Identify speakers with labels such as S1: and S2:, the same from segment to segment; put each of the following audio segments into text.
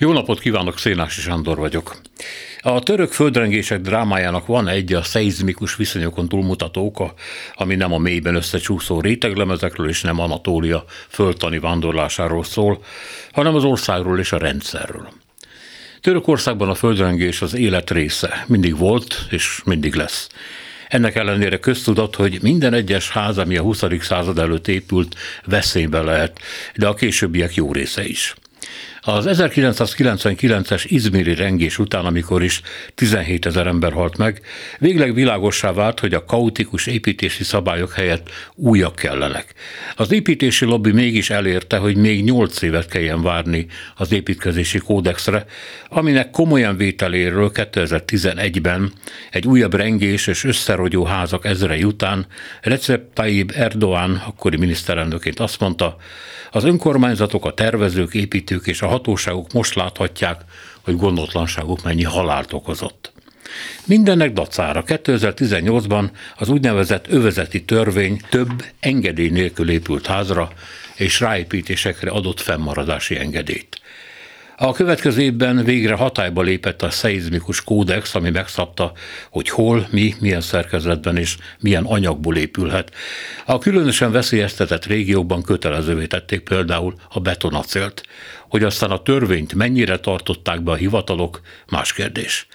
S1: Jó napot kívánok, Szénási Sándor vagyok. A török földrengések drámájának van egy a szeizmikus viszonyokon túlmutató oka, ami nem a mélyben összecsúszó réteglemezekről és nem Anatólia földtani vándorlásáról szól, hanem az országról és a rendszerről. Törökországban a földrengés az élet része, mindig volt és mindig lesz. Ennek ellenére köztudat, hogy minden egyes ház, ami a 20. század előtt épült, veszélybe lehet, de a későbbiek jó része is. Az 1999-es izmiri rengés után, amikor is 17 ezer ember halt meg, végleg világossá vált, hogy a kaotikus építési szabályok helyett újak kellenek. Az építési lobby mégis elérte, hogy még 8 évet kelljen várni az építkezési kódexre, aminek komolyan vételéről 2011-ben egy újabb rengés és összerogyó házak ezre után Recep Tayyip Erdoğan, akkori miniszterelnöként azt mondta, az önkormányzatok, a tervezők, építők és a hatóságok most láthatják, hogy gondotlanságuk mennyi halált okozott. Mindennek dacára 2018-ban az úgynevezett övezeti törvény több engedély nélkül épült házra és ráépítésekre adott fennmaradási engedélyt. A következő évben végre hatályba lépett a szeizmikus kódex, ami megszabta, hogy hol, mi, milyen szerkezetben és milyen anyagból épülhet. A különösen veszélyeztetett régiókban kötelezővé tették például a betonacélt. Hogy aztán a törvényt mennyire tartották be a hivatalok, más kérdés.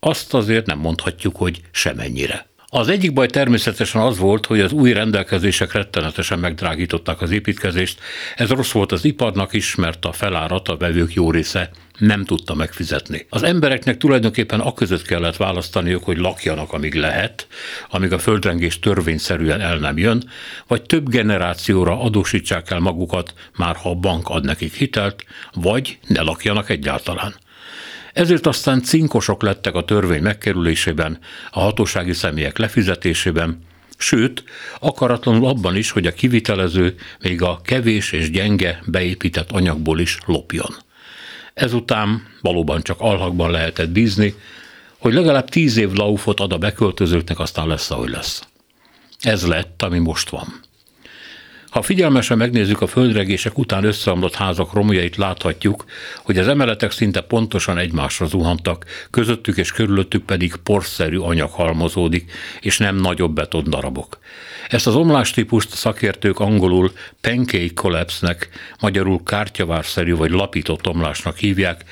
S1: Azt azért nem mondhatjuk, hogy semennyire. Az egyik baj természetesen az volt, hogy az új rendelkezések rettenetesen megdrágították az építkezést. Ez rossz volt az iparnak is, mert a felárat a vevők jó része nem tudta megfizetni. Az embereknek tulajdonképpen a között kellett választaniuk, hogy lakjanak, amíg lehet, amíg a földrengés törvényszerűen el nem jön, vagy több generációra adósítsák el magukat, már ha a bank ad nekik hitelt, vagy ne lakjanak egyáltalán. Ezért aztán cinkosok lettek a törvény megkerülésében, a hatósági személyek lefizetésében, sőt, akaratlanul abban is, hogy a kivitelező még a kevés és gyenge beépített anyagból is lopjon. Ezután valóban csak alhakban lehetett bízni, hogy legalább tíz év laufot ad a beköltözőknek, aztán lesz, ahogy lesz. Ez lett, ami most van. Ha figyelmesen megnézzük a földregések után összeomlott házak romjait, láthatjuk, hogy az emeletek szinte pontosan egymásra zuhantak, közöttük és körülöttük pedig porszerű anyag halmozódik, és nem nagyobb beton darabok. Ezt az omlástípust szakértők angolul pancake collapse-nek, magyarul kártyavárszerű vagy lapított omlásnak hívják,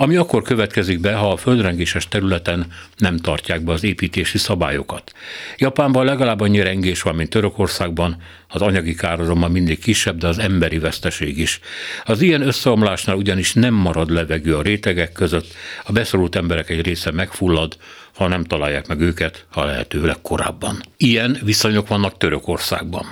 S1: ami akkor következik be, ha a földrengéses területen nem tartják be az építési szabályokat. Japánban legalább annyi rengés van, mint Törökországban, az anyagi kározomban mindig kisebb, de az emberi veszteség is. Az ilyen összeomlásnál ugyanis nem marad levegő a rétegek között, a beszorult emberek egy része megfullad, ha nem találják meg őket, ha lehetőleg korábban. Ilyen viszonyok vannak Törökországban.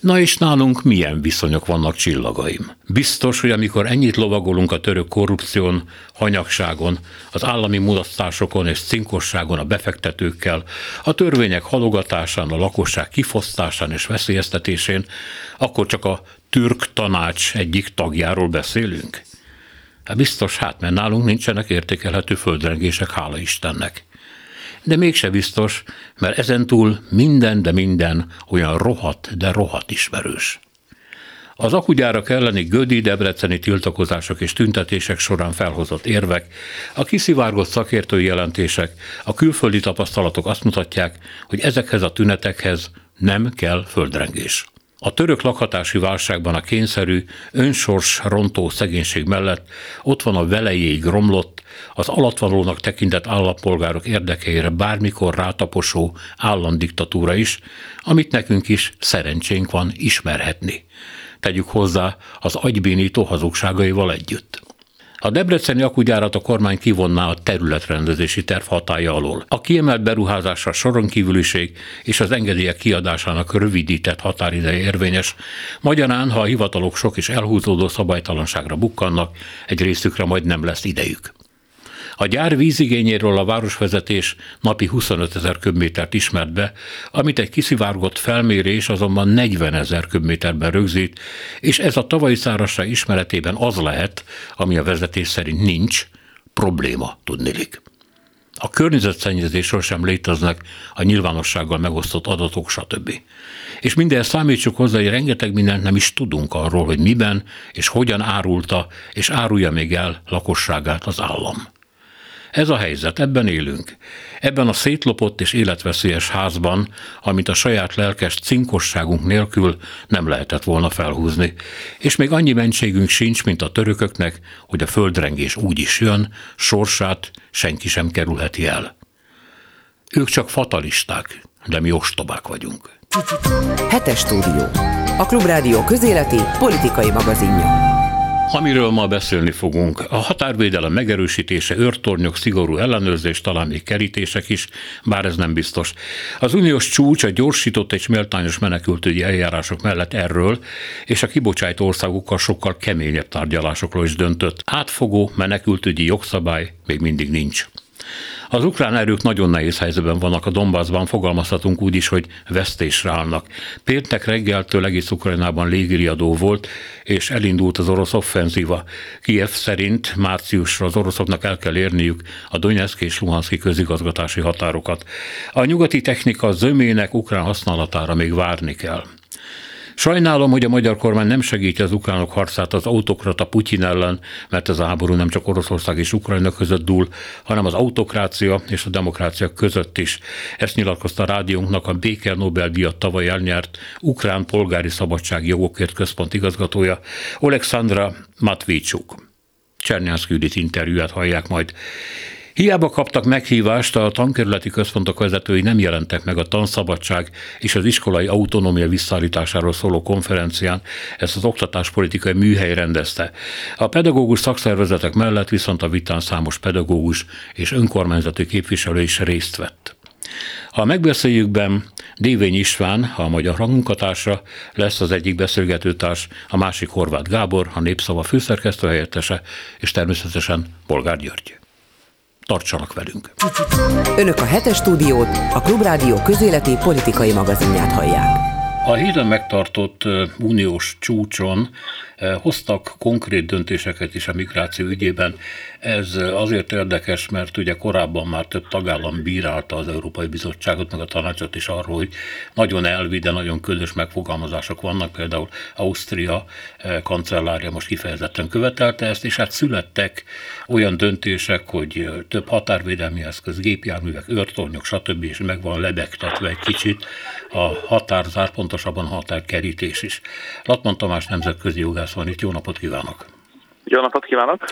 S1: Na és nálunk milyen viszonyok vannak csillagaim? Biztos, hogy amikor ennyit lovagolunk a török korrupción, hanyagságon, az állami mulasztásokon és cinkosságon a befektetőkkel, a törvények halogatásán, a lakosság kifosztásán és veszélyeztetésén, akkor csak a türk tanács egyik tagjáról beszélünk? Hát biztos, hát mert nálunk nincsenek értékelhető földrengések, hála Istennek de mégse biztos, mert ezentúl minden, de minden olyan rohadt, de rohadt ismerős. Az akugyárak elleni gödi debreceni tiltakozások és tüntetések során felhozott érvek, a kiszivárgott szakértői jelentések, a külföldi tapasztalatok azt mutatják, hogy ezekhez a tünetekhez nem kell földrengés. A török lakhatási válságban a kényszerű, önsors rontó szegénység mellett ott van a velejéig romlott, az alatvalónak tekintett állampolgárok érdekeire bármikor rátaposó államdiktatúra is, amit nekünk is szerencsénk van ismerhetni. Tegyük hozzá az agybénító hazugságaival együtt. A debreceni akugyárat a kormány kivonná a területrendezési terv hatája alól. A kiemelt beruházásra soron kívüliség és az engedélyek kiadásának rövidített határideje érvényes, magyarán, ha a hivatalok sok és elhúzódó szabálytalanságra bukkannak, egy részükre majd nem lesz idejük. A gyár vízigényéről a városvezetés napi 25 ezer köbmétert ismert be, amit egy kiszivárgott felmérés azonban 40 ezer köbméterben rögzít, és ez a tavalyi szárasság ismeretében az lehet, ami a vezetés szerint nincs, probléma tudnilik. A környezetszennyezésről sem léteznek a nyilvánossággal megosztott adatok, stb. És minden számítsuk hozzá, hogy rengeteg mindent nem is tudunk arról, hogy miben és hogyan árulta és árulja még el lakosságát az állam. Ez a helyzet, ebben élünk. Ebben a szétlopott és életveszélyes házban, amit a saját lelkes cinkosságunk nélkül nem lehetett volna felhúzni. És még annyi mentségünk sincs, mint a törököknek, hogy a földrengés úgy is jön, sorsát senki sem kerülheti el. Ők csak fatalisták, de mi ostobák vagyunk.
S2: Hetes stúdió. A Klubrádió közéleti politikai magazinja.
S1: Amiről ma beszélni fogunk, a határvédelem megerősítése, őrtornyok, szigorú ellenőrzés, talán még kerítések is, bár ez nem biztos. Az uniós csúcs a gyorsított és méltányos menekültügyi eljárások mellett erről és a kibocsájtó országokkal sokkal keményebb tárgyalásokról is döntött. Átfogó menekültügyi jogszabály még mindig nincs. Az ukrán erők nagyon nehéz helyzetben vannak a Donbassban, fogalmazhatunk úgy is, hogy vesztésre állnak. Péntek reggeltől egész Ukrajnában légiriadó volt, és elindult az orosz offenzíva. Kiev szerint márciusra az oroszoknak el kell érniük a Donetsk és Luhanszki közigazgatási határokat. A nyugati technika zömének ukrán használatára még várni kell. Sajnálom, hogy a magyar kormány nem segíti az ukránok harcát az autokrata Putyin ellen, mert ez a háború nem csak Oroszország és Ukrajna között dúl, hanem az autokrácia és a demokrácia között is. Ezt nyilatkozta a rádiónknak a Béker Nobel-díjat tavaly elnyert ukrán polgári szabadság jogokért központ igazgatója, Alexandra Matvicsuk. Csernyánszki Judit interjúját hallják majd. Hiába kaptak meghívást, a tankerületi központok vezetői nem jelentek meg a tanszabadság és az iskolai autonómia visszaállításáról szóló konferencián, ezt az oktatáspolitikai műhely rendezte. A pedagógus szakszervezetek mellett viszont a vitán számos pedagógus és önkormányzati képviselő is részt vett. A megbeszéljükben Dévény István, a magyar munkatársa, lesz az egyik beszélgetőtárs, a másik Horváth Gábor, a Népszava főszerkesztő helyettese, és természetesen Polgár György. Tartsanak velünk!
S2: Önök a hetes stúdiót, a Klubrádió közéleti politikai magazinját hallják.
S1: A héten megtartott uniós csúcson hoztak konkrét döntéseket is a migráció ügyében. Ez azért érdekes, mert ugye korábban már több tagállam bírálta az Európai Bizottságot, meg a tanácsot is arról, hogy nagyon elvi, de nagyon közös megfogalmazások vannak, például Ausztria kancellárja most kifejezetten követelte ezt, és hát születtek olyan döntések, hogy több határvédelmi eszköz, gépjárművek, őrtornyok, stb. és meg van lebegtetve egy kicsit a határzár, pontosabban a határkerítés is. Latman Tamás nemzetközi jogász van itt, jó napot kívánok!
S3: Jó napot kívánok!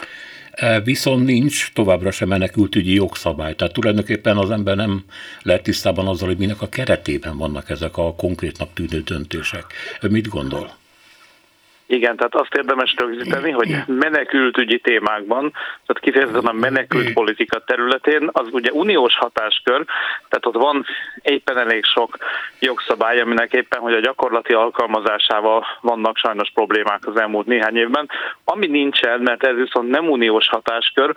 S1: E, viszont nincs továbbra sem menekültügyi jogszabály. Tehát tulajdonképpen az ember nem lehet tisztában azzal, hogy minek a keretében vannak ezek a konkrétnak tűnő döntések. Mit gondol?
S3: Igen, tehát azt érdemes rögzíteni, hogy menekültügyi témákban, tehát kifejezetten a menekült politika területén, az ugye uniós hatáskör, tehát ott van éppen elég sok jogszabály, aminek éppen, hogy a gyakorlati alkalmazásával vannak sajnos problémák az elmúlt néhány évben. Ami nincsen, mert ez viszont nem uniós hatáskör,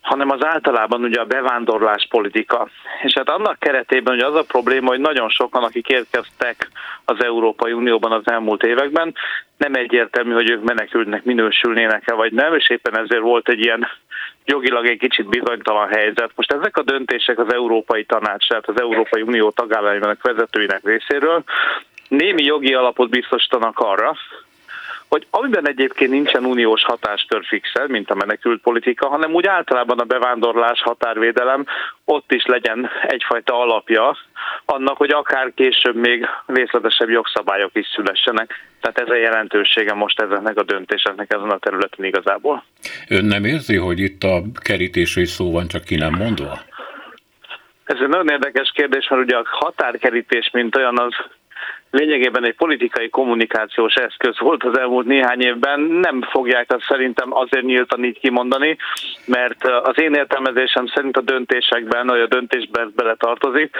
S3: hanem az általában ugye a bevándorlás politika. És hát annak keretében hogy az a probléma, hogy nagyon sokan, akik érkeztek az Európai Unióban az elmúlt években, nem egyértelmű, hogy ők menekültnek minősülnének-e vagy nem, és éppen ezért volt egy ilyen jogilag egy kicsit bizonytalan helyzet. Most ezek a döntések az Európai Tanács, tehát az Európai Unió tagállamának vezetőinek részéről némi jogi alapot biztosítanak arra, hogy amiben egyébként nincsen uniós hatáskör fixel, mint a menekült politika, hanem úgy általában a bevándorlás, határvédelem ott is legyen egyfajta alapja annak, hogy akár később még részletesebb jogszabályok is szülessenek. Tehát ez a jelentősége most ezeknek a döntéseknek ezen a területen igazából.
S1: Ön nem érzi, hogy itt a kerítésről szó van, csak ki nem mondva?
S3: Ez egy nagyon érdekes kérdés, mert ugye a határkerítés, mint olyan, az lényegében egy politikai kommunikációs eszköz volt az elmúlt néhány évben. Nem fogják azt szerintem azért nyíltan így kimondani, mert az én értelmezésem szerint a döntésekben, vagy a döntésben ez bele tartozik,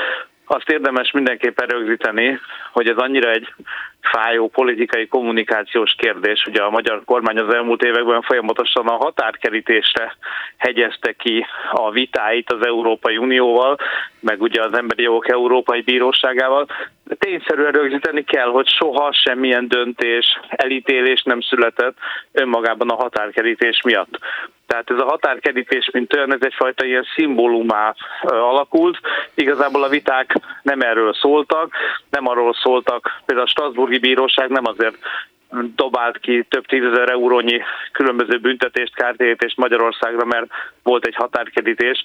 S3: azt érdemes mindenképpen rögzíteni, hogy ez annyira egy fájó politikai kommunikációs kérdés. Ugye a magyar kormány az elmúlt években folyamatosan a határkerítésre hegyezte ki a vitáit az Európai Unióval, meg ugye az Emberi Jogok Európai Bíróságával. Tényszerűen rögzíteni kell, hogy soha semmilyen döntés, elítélés nem született önmagában a határkerítés miatt. Tehát ez a határkerítés, mint olyan, ez egyfajta ilyen szimbólumá alakult. Igazából a viták nem erről szóltak, nem arról szóltak, például a Strasburgi Bíróság nem azért dobált ki több tízezer eurónyi különböző büntetést, kártérítést Magyarországra, mert volt egy határkedítés,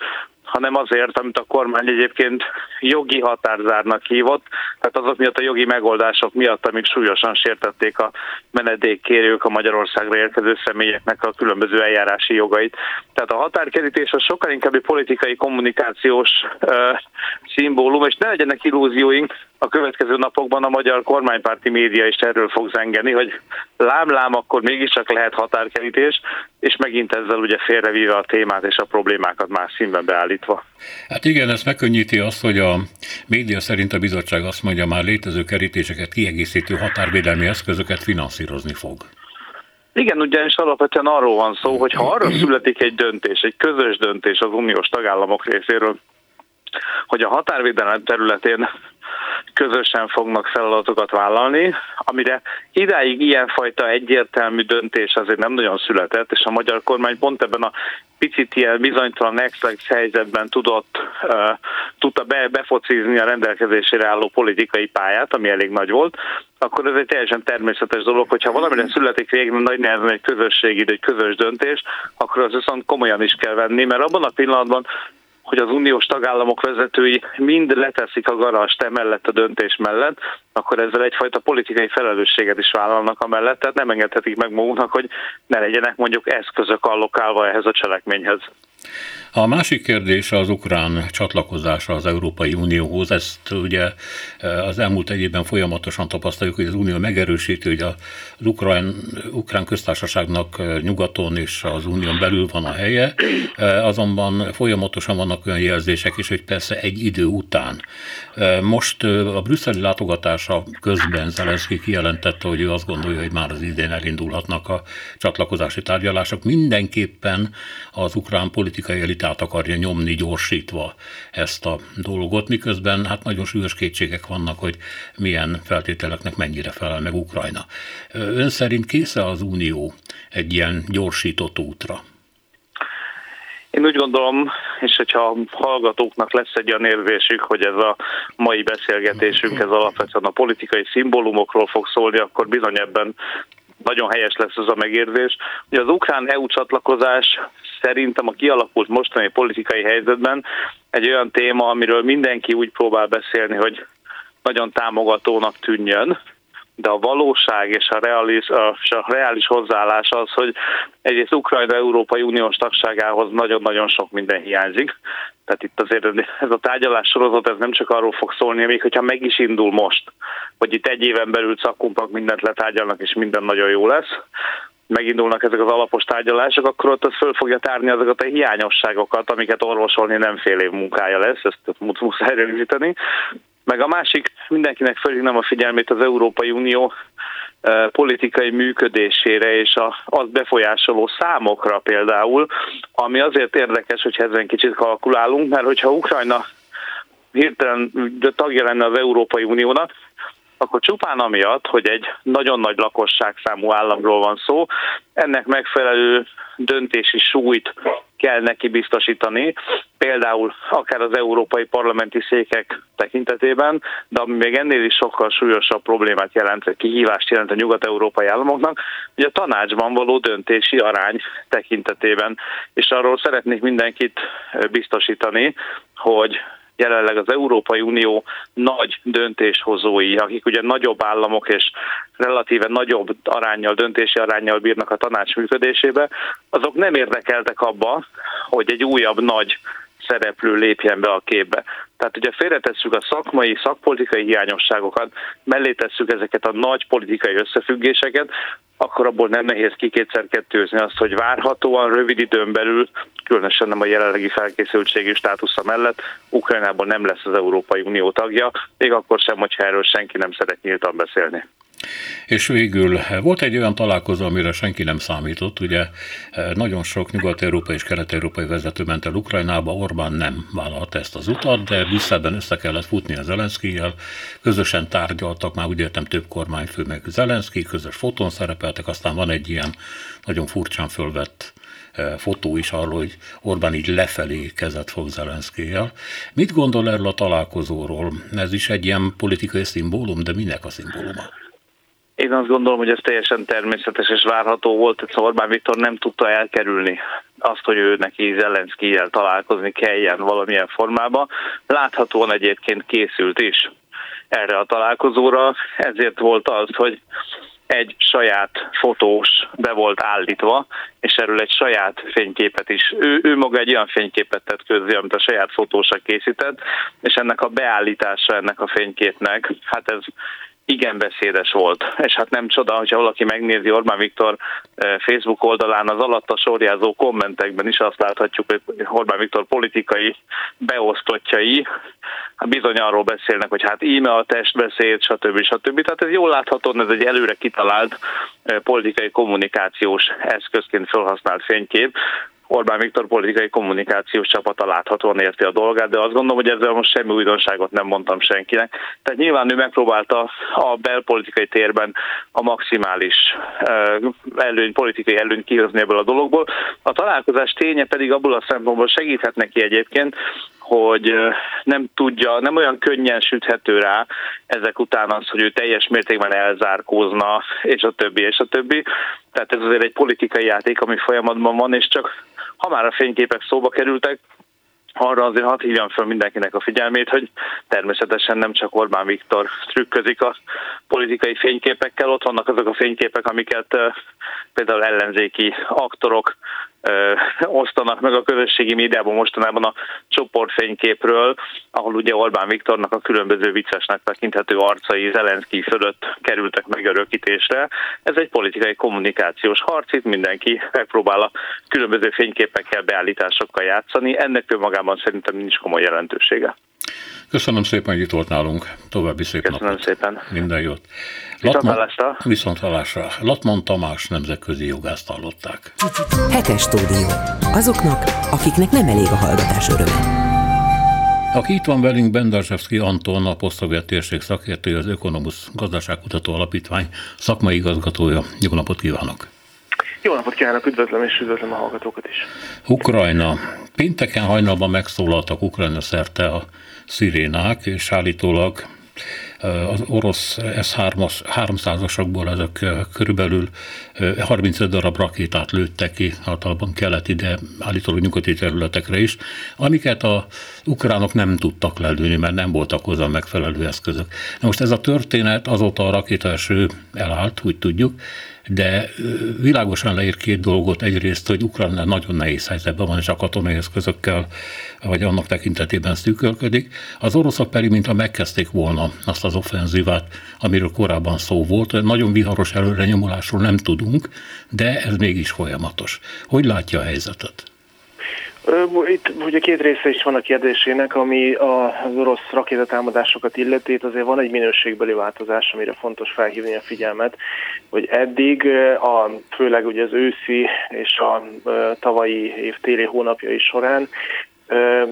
S3: hanem azért, amit a kormány egyébként jogi határzárnak hívott, tehát azok miatt a jogi megoldások miatt, amik súlyosan sértették a menedékkérők a Magyarországra érkező személyeknek a különböző eljárási jogait. Tehát a határkerítés az sokkal inkább egy politikai kommunikációs uh, szimbólum, és ne legyenek illúzióink, a következő napokban a magyar kormánypárti média is erről fog zengeni, hogy lám-lám, akkor mégiscsak lehet határkerítés, és megint ezzel ugye félrevíve a témát és a problémákat más színben beállítva.
S1: Hát igen, ez megkönnyíti azt, hogy a média szerint a bizottság azt mondja, már létező kerítéseket, kiegészítő határvédelmi eszközöket finanszírozni fog.
S3: Igen, ugyanis alapvetően arról van szó, hogy ha arra születik egy döntés, egy közös döntés az uniós tagállamok részéről, hogy a határvédelem területén közösen fognak feladatokat vállalni, amire idáig ilyenfajta egyértelmű döntés azért nem nagyon született, és a magyar kormány pont ebben a picit ilyen bizonytalan ex helyzetben tudott, uh, tudta be, befocizni a rendelkezésére álló politikai pályát, ami elég nagy volt, akkor ez egy teljesen természetes dolog, hogyha valamire születik végre nagy nehezen egy közösségi, egy közös döntés, akkor az viszont komolyan is kell venni, mert abban a pillanatban, hogy az uniós tagállamok vezetői mind leteszik a garast emellett a döntés mellett, akkor ezzel egyfajta politikai felelősséget is vállalnak amellett, tehát nem engedhetik meg magunknak, hogy ne legyenek mondjuk eszközök allokálva ehhez a cselekményhez.
S1: A másik kérdés az ukrán csatlakozása az Európai Unióhoz. Ezt ugye e, az elmúlt egy évben folyamatosan tapasztaljuk, hogy az Unió megerősíti, hogy az ukrán, ukrán köztársaságnak e, nyugaton és az Unión belül van a helye, e, azonban folyamatosan vannak olyan jelzések is, hogy persze egy idő után. Most a brüsszeli látogatása közben Zelenszky kijelentette, hogy ő azt gondolja, hogy már az idén elindulhatnak a csatlakozási tárgyalások. Mindenképpen az ukrán politikai elit át akarja nyomni gyorsítva ezt a dolgot, miközben hát nagyon súlyos kétségek vannak, hogy milyen feltételeknek mennyire felel meg Ukrajna. Ön szerint kész az Unió egy ilyen gyorsított útra?
S3: Én úgy gondolom, és hogyha hallgatóknak lesz egy olyan érvésük, hogy ez a mai beszélgetésünk, ez alapvetően a politikai szimbólumokról fog szólni, akkor bizony ebben nagyon helyes lesz ez a megérzés. hogy az ukrán EU csatlakozás szerintem a kialakult mostani politikai helyzetben egy olyan téma, amiről mindenki úgy próbál beszélni, hogy nagyon támogatónak tűnjön, de a valóság és a reális, a, a reális hozzáállás az, hogy egyrészt Ukrajna Európai Uniós tagságához nagyon-nagyon sok minden hiányzik. Tehát itt azért ez a tárgyalás sorozat ez nem csak arról fog szólni, még hogyha meg is indul most, hogy itt egy éven belül szakkumpak mindent letárgyalnak, és minden nagyon jó lesz, megindulnak ezek az alapos tárgyalások, akkor ott az föl fogja tárni azokat a hiányosságokat, amiket orvosolni nem fél év munkája lesz, ezt muszáj rögzíteni. Meg a másik, mindenkinek fölhívnám a figyelmét az Európai Unió politikai működésére és a, azt befolyásoló számokra például, ami azért érdekes, hogy ezen kicsit kalkulálunk, mert hogyha Ukrajna hirtelen tagja lenne az Európai Uniónak, akkor csupán amiatt, hogy egy nagyon nagy lakosságszámú államról van szó, ennek megfelelő döntési súlyt kell neki biztosítani, például akár az európai parlamenti székek tekintetében, de ami még ennél is sokkal súlyosabb problémát jelent, vagy kihívást jelent a nyugat-európai államoknak, hogy a tanácsban való döntési arány tekintetében. És arról szeretnék mindenkit biztosítani, hogy jelenleg az Európai Unió nagy döntéshozói, akik ugye nagyobb államok és relatíve nagyobb arányjal, döntési arányjal bírnak a tanács működésébe, azok nem érdekeltek abba, hogy egy újabb nagy szereplő lépjen be a képbe. Tehát ugye félretesszük a szakmai, szakpolitikai hiányosságokat, mellé tesszük ezeket a nagy politikai összefüggéseket, akkor abból nem nehéz kikétszer kettőzni azt, hogy várhatóan rövid időn belül, különösen nem a jelenlegi felkészültségi státusza mellett, Ukrajnában nem lesz az Európai Unió tagja, még akkor sem, hogyha erről senki nem szeret nyíltan beszélni.
S1: És végül volt egy olyan találkozó, amire senki nem számított, ugye nagyon sok nyugat-európai és kelet-európai vezető ment el Ukrajnába, Orbán nem vállalta ezt az utat, de visszában össze kellett futni a Zelenszkijel, közösen tárgyaltak, már úgy értem több kormányfő meg Zelenszky, közös fotón szerepeltek, aztán van egy ilyen nagyon furcsán fölvett fotó is arról, hogy Orbán így lefelé kezet fog Zelenszkijel. Mit gondol erről a találkozóról? Ez is egy ilyen politikai szimbólum, de minek a szimbóluma?
S3: Én azt gondolom, hogy ez teljesen természetes és várható volt, hogy Orbán Viktor nem tudta elkerülni azt, hogy ő neki Zelenszkijel találkozni kelljen valamilyen formában. Láthatóan egyébként készült is erre a találkozóra, ezért volt az, hogy egy saját fotós be volt állítva, és erről egy saját fényképet is. Ő, ő maga egy olyan fényképet tett közé, amit a saját fotósa készített, és ennek a beállítása ennek a fényképnek, hát ez igen beszédes volt. És hát nem csoda, hogyha valaki megnézi Orbán Viktor eh, Facebook oldalán az alatta sorjázó kommentekben is azt láthatjuk, hogy Orbán Viktor politikai beosztottjai hát bizony arról beszélnek, hogy hát íme a testbeszéd, stb. stb. Tehát ez jól látható, ez egy előre kitalált eh, politikai kommunikációs eszközként felhasznált fénykép, Orbán Viktor politikai kommunikációs csapata láthatóan érti a dolgát, de azt gondolom, hogy ezzel most semmi újdonságot nem mondtam senkinek. Tehát nyilván ő megpróbálta a belpolitikai térben a maximális előny, politikai előnyt kihozni ebből a dologból. A találkozás ténye pedig abból a szempontból segíthet neki egyébként, hogy nem tudja, nem olyan könnyen süthető rá ezek után az, hogy ő teljes mértékben elzárkózna, és a többi, és a többi. Tehát ez azért egy politikai játék, ami folyamatban van, és csak ha már a fényképek szóba kerültek, arra azért hadd hívjam fel mindenkinek a figyelmét, hogy természetesen nem csak Orbán Viktor trükközik a politikai fényképekkel, ott vannak azok a fényképek, amiket például ellenzéki aktorok osztanak meg a közösségi médiában mostanában a csoportfényképről, ahol ugye Orbán Viktornak a különböző viccesnek tekinthető arcai Zelenszky fölött kerültek megörökítésre. Ez egy politikai kommunikációs harc, itt mindenki megpróbál a különböző fényképekkel, beállításokkal játszani. Ennek önmagában szerintem nincs komoly jelentősége.
S1: Köszönöm szépen, hogy itt volt nálunk. További szép
S3: Köszönöm
S1: napot.
S3: szépen.
S1: Minden jót.
S3: Latman,
S1: viszont hallásra. Latman Tamás nemzetközi jogászt hallották.
S2: Hetes stúdió. Azoknak, akiknek nem elég a hallgatás öröme.
S1: Aki itt van velünk, Bendarzsevszki Anton, a posztszovjet térség szakértője, az Ökonomusz Gazdaságkutató Alapítvány szakmai igazgatója. Jó napot kívánok!
S4: Jó napot kívánok, üdvözlöm és üdvözlöm a hallgatókat is.
S1: Ukrajna. Pénteken hajnalban megszólaltak Ukrajna szerte a szirénák, és állítólag az orosz S-300-asokból ezek körülbelül 35 darab rakétát lőttek ki, általában keleti, de állítólag nyugati területekre is, amiket a ukránok nem tudtak lelőni, mert nem voltak hozzá megfelelő eszközök. Na most ez a történet azóta a rakétaeső elállt, úgy tudjuk, de világosan leír két dolgot. Egyrészt, hogy Ukrajna nagyon nehéz helyzetben van, és a katonai eszközökkel, vagy annak tekintetében szűkölködik. Az oroszok pedig, mintha megkezdték volna azt az offenzívát, amiről korábban szó volt. Nagyon viharos előrenyomulásról nem tudunk, de ez mégis folyamatos. Hogy látja a helyzetet?
S4: Itt ugye két része is van a kérdésének, ami az orosz rakétatámadásokat illeti. Itt azért van egy minőségbeli változás, amire fontos felhívni a figyelmet, hogy eddig, a, főleg ugye az őszi és a tavalyi év téli hónapjai során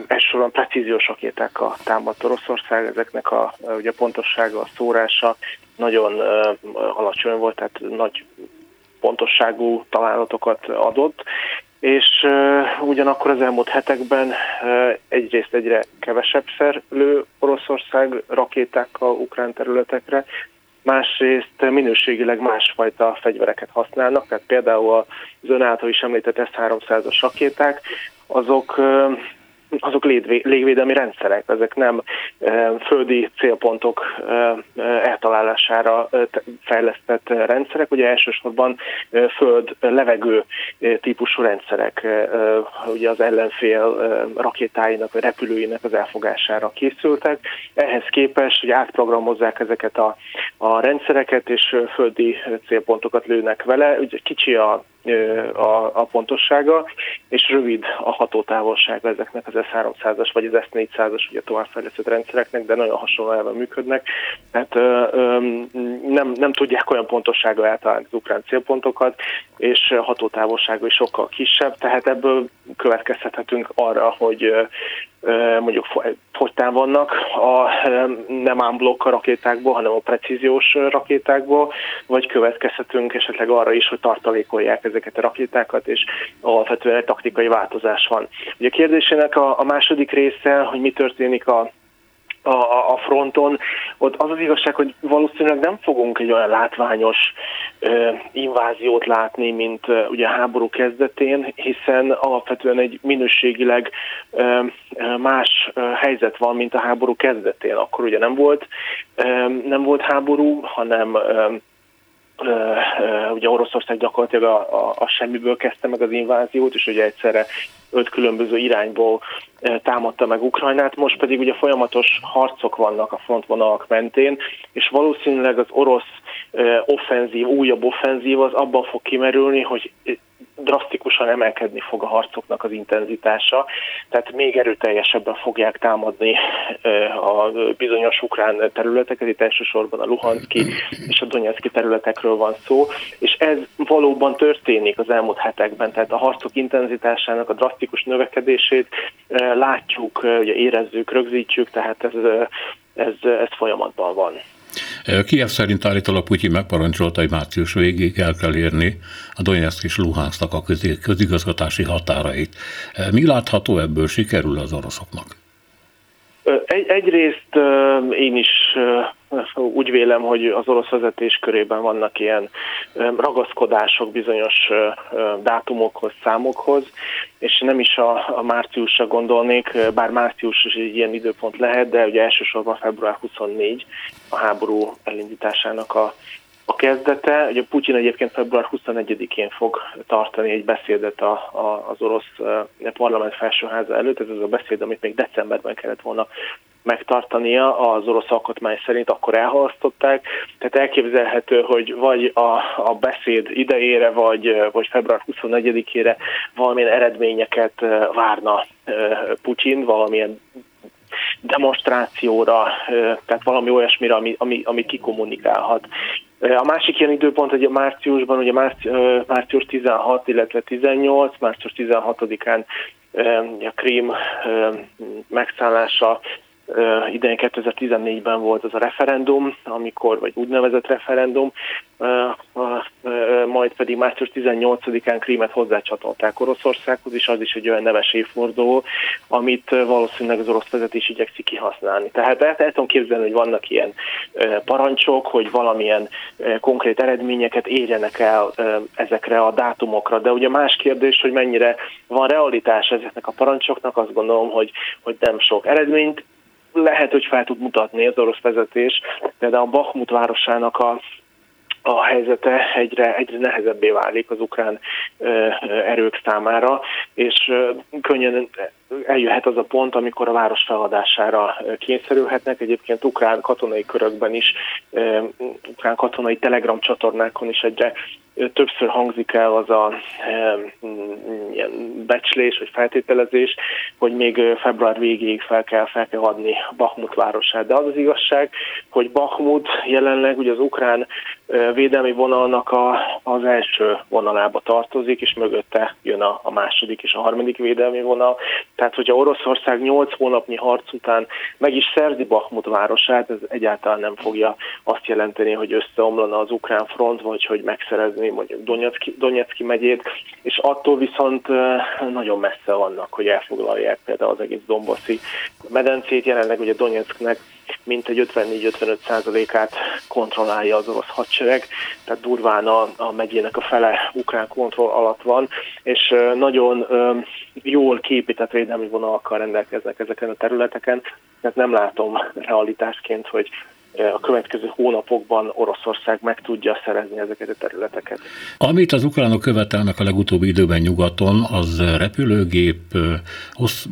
S4: elsősorban precíziós rakétákkal támadt Oroszország, ezeknek a ugye pontossága, a szórása nagyon alacsony volt, tehát nagy pontosságú találatokat adott, és uh, ugyanakkor az elmúlt hetekben uh, egyrészt egyre kevesebbszer lő Oroszország rakétákkal ukrán területekre, másrészt minőségileg másfajta fegyvereket használnak, tehát például az ön által is említett S-300-as rakéták, azok uh, azok légvédelmi rendszerek, ezek nem földi célpontok eltalálására fejlesztett rendszerek, ugye elsősorban föld-levegő típusú rendszerek, ugye az ellenfél rakétáinak, vagy repülőinek az elfogására készültek. Ehhez képest, hogy átprogramozzák ezeket a, a rendszereket, és földi célpontokat lőnek vele, ugye kicsi a a, a pontossága, és rövid a hatótávolsága ezeknek az S-300-as vagy az S-400-as ugye továbbfejlesztett rendszereknek, de nagyon hasonló elven működnek. Tehát nem, nem tudják olyan pontossággal eltalálni az ukrán célpontokat, és hatótávolsága is sokkal kisebb, tehát ebből következhethetünk arra, hogy mondjuk fogytán vannak a nem ámblokk rakétákból, hanem a precíziós rakétákból, vagy következhetünk esetleg arra is, hogy tartalékolják ezeket a rakétákat, és alapvetően egy taktikai változás van. Ugye a kérdésének a, a második része, hogy mi történik a a, a fronton, ott az az igazság, hogy valószínűleg nem fogunk egy olyan látványos ö, inváziót látni, mint ö, ugye a háború kezdetén, hiszen alapvetően egy minőségileg ö, más ö, helyzet van, mint a háború kezdetén. Akkor ugye nem volt, ö, nem volt háború, hanem ö, ugye Oroszország gyakorlatilag a, a, a semmiből kezdte meg az inváziót, és ugye egyszerre öt különböző irányból támadta meg Ukrajnát, most pedig ugye folyamatos harcok vannak a frontvonalak mentén, és valószínűleg az orosz offenzív, újabb offenzív az abban fog kimerülni, hogy drasztikusan emelkedni fog a harcoknak az intenzitása, tehát még erőteljesebben fogják támadni a bizonyos ukrán területeket, itt elsősorban a Luhanszki és a Donetszki területekről van szó, és ez valóban történik az elmúlt hetekben, tehát a harcok intenzitásának a drasztikus növekedését látjuk, ugye érezzük, rögzítjük, tehát ez, ez, ez folyamatban van.
S1: Kiev szerint állítólag Putyin megparancsolta, hogy március végéig el kell érni a Donetsk és Luhansznak a közigazgatási határait. Mi látható ebből sikerül az oroszoknak?
S4: Egy, egyrészt én is úgy vélem, hogy az orosz vezetés körében vannak ilyen ragaszkodások bizonyos dátumokhoz, számokhoz, és nem is a, a márciusra gondolnék, bár március is egy ilyen időpont lehet, de ugye elsősorban február 24 a háború elindításának a a kezdete. Ugye Putyin egyébként február 21-én fog tartani egy beszédet a, a, az orosz parlament felsőháza előtt. Ez az a beszéd, amit még decemberben kellett volna megtartania az orosz alkotmány szerint, akkor elhalasztották. Tehát elképzelhető, hogy vagy a, a beszéd idejére, vagy, vagy február 24-ére valamilyen eredményeket várna Putyin, valamilyen demonstrációra, tehát valami olyasmire, ami, ami, ami kikommunikálhat. A másik ilyen időpont, hogy a márciusban, ugye március 16, illetve 18, március 16-án a Krím megszállása idején 2014-ben volt az a referendum, amikor, vagy úgynevezett referendum, majd pedig március 18-án Krímet hozzácsatolták Oroszországhoz, és az is egy olyan neves évforduló, amit valószínűleg az orosz vezetés igyekszik kihasználni. Tehát el, el tudom képzelni, hogy vannak ilyen parancsok, hogy valamilyen konkrét eredményeket érjenek el ezekre a dátumokra, de ugye más kérdés, hogy mennyire van realitás ezeknek a parancsoknak, azt gondolom, hogy, hogy nem sok eredményt lehet, hogy fel tud mutatni az orosz vezetés, de a Bakhmut városának a a helyzete egyre, egyre nehezebbé válik az ukrán erők számára, és könnyen eljöhet az a pont, amikor a város feladására kényszerülhetnek. Egyébként ukrán katonai körökben is, ukrán katonai telegram csatornákon is egyre többször hangzik el az a ilyen becslés vagy feltételezés, hogy még február végéig fel kell, fel kell adni Bakhmut városát. De az az igazság, hogy Bakhmut jelenleg ugye az ukrán védelmi vonalnak a, az első vonalába tartozik, és mögötte jön a, a második és a harmadik védelmi vonal. Tehát, hogyha Oroszország 8 hónapnyi harc után meg is szerzi Bakhmut városát, ez egyáltalán nem fogja azt jelenteni, hogy összeomlana az ukrán front, vagy hogy megszerezni mondjuk Donetszki, Donetszki megyét, és attól viszont nagyon messze vannak, hogy elfoglalják például az egész Domboszi medencét. Jelenleg ugye Donetsknek egy 54-55 százalékát kontrollálja az orosz hadsereg, tehát durván a, a megyének a fele ukrán kontroll alatt van, és nagyon jól képített védelmi vonalakkal rendelkeznek ezeken a területeken, tehát nem látom realitásként, hogy a következő hónapokban Oroszország meg tudja szerezni ezeket a területeket.
S1: Amit az ukránok követelnek a legutóbbi időben nyugaton, az repülőgép, hossz,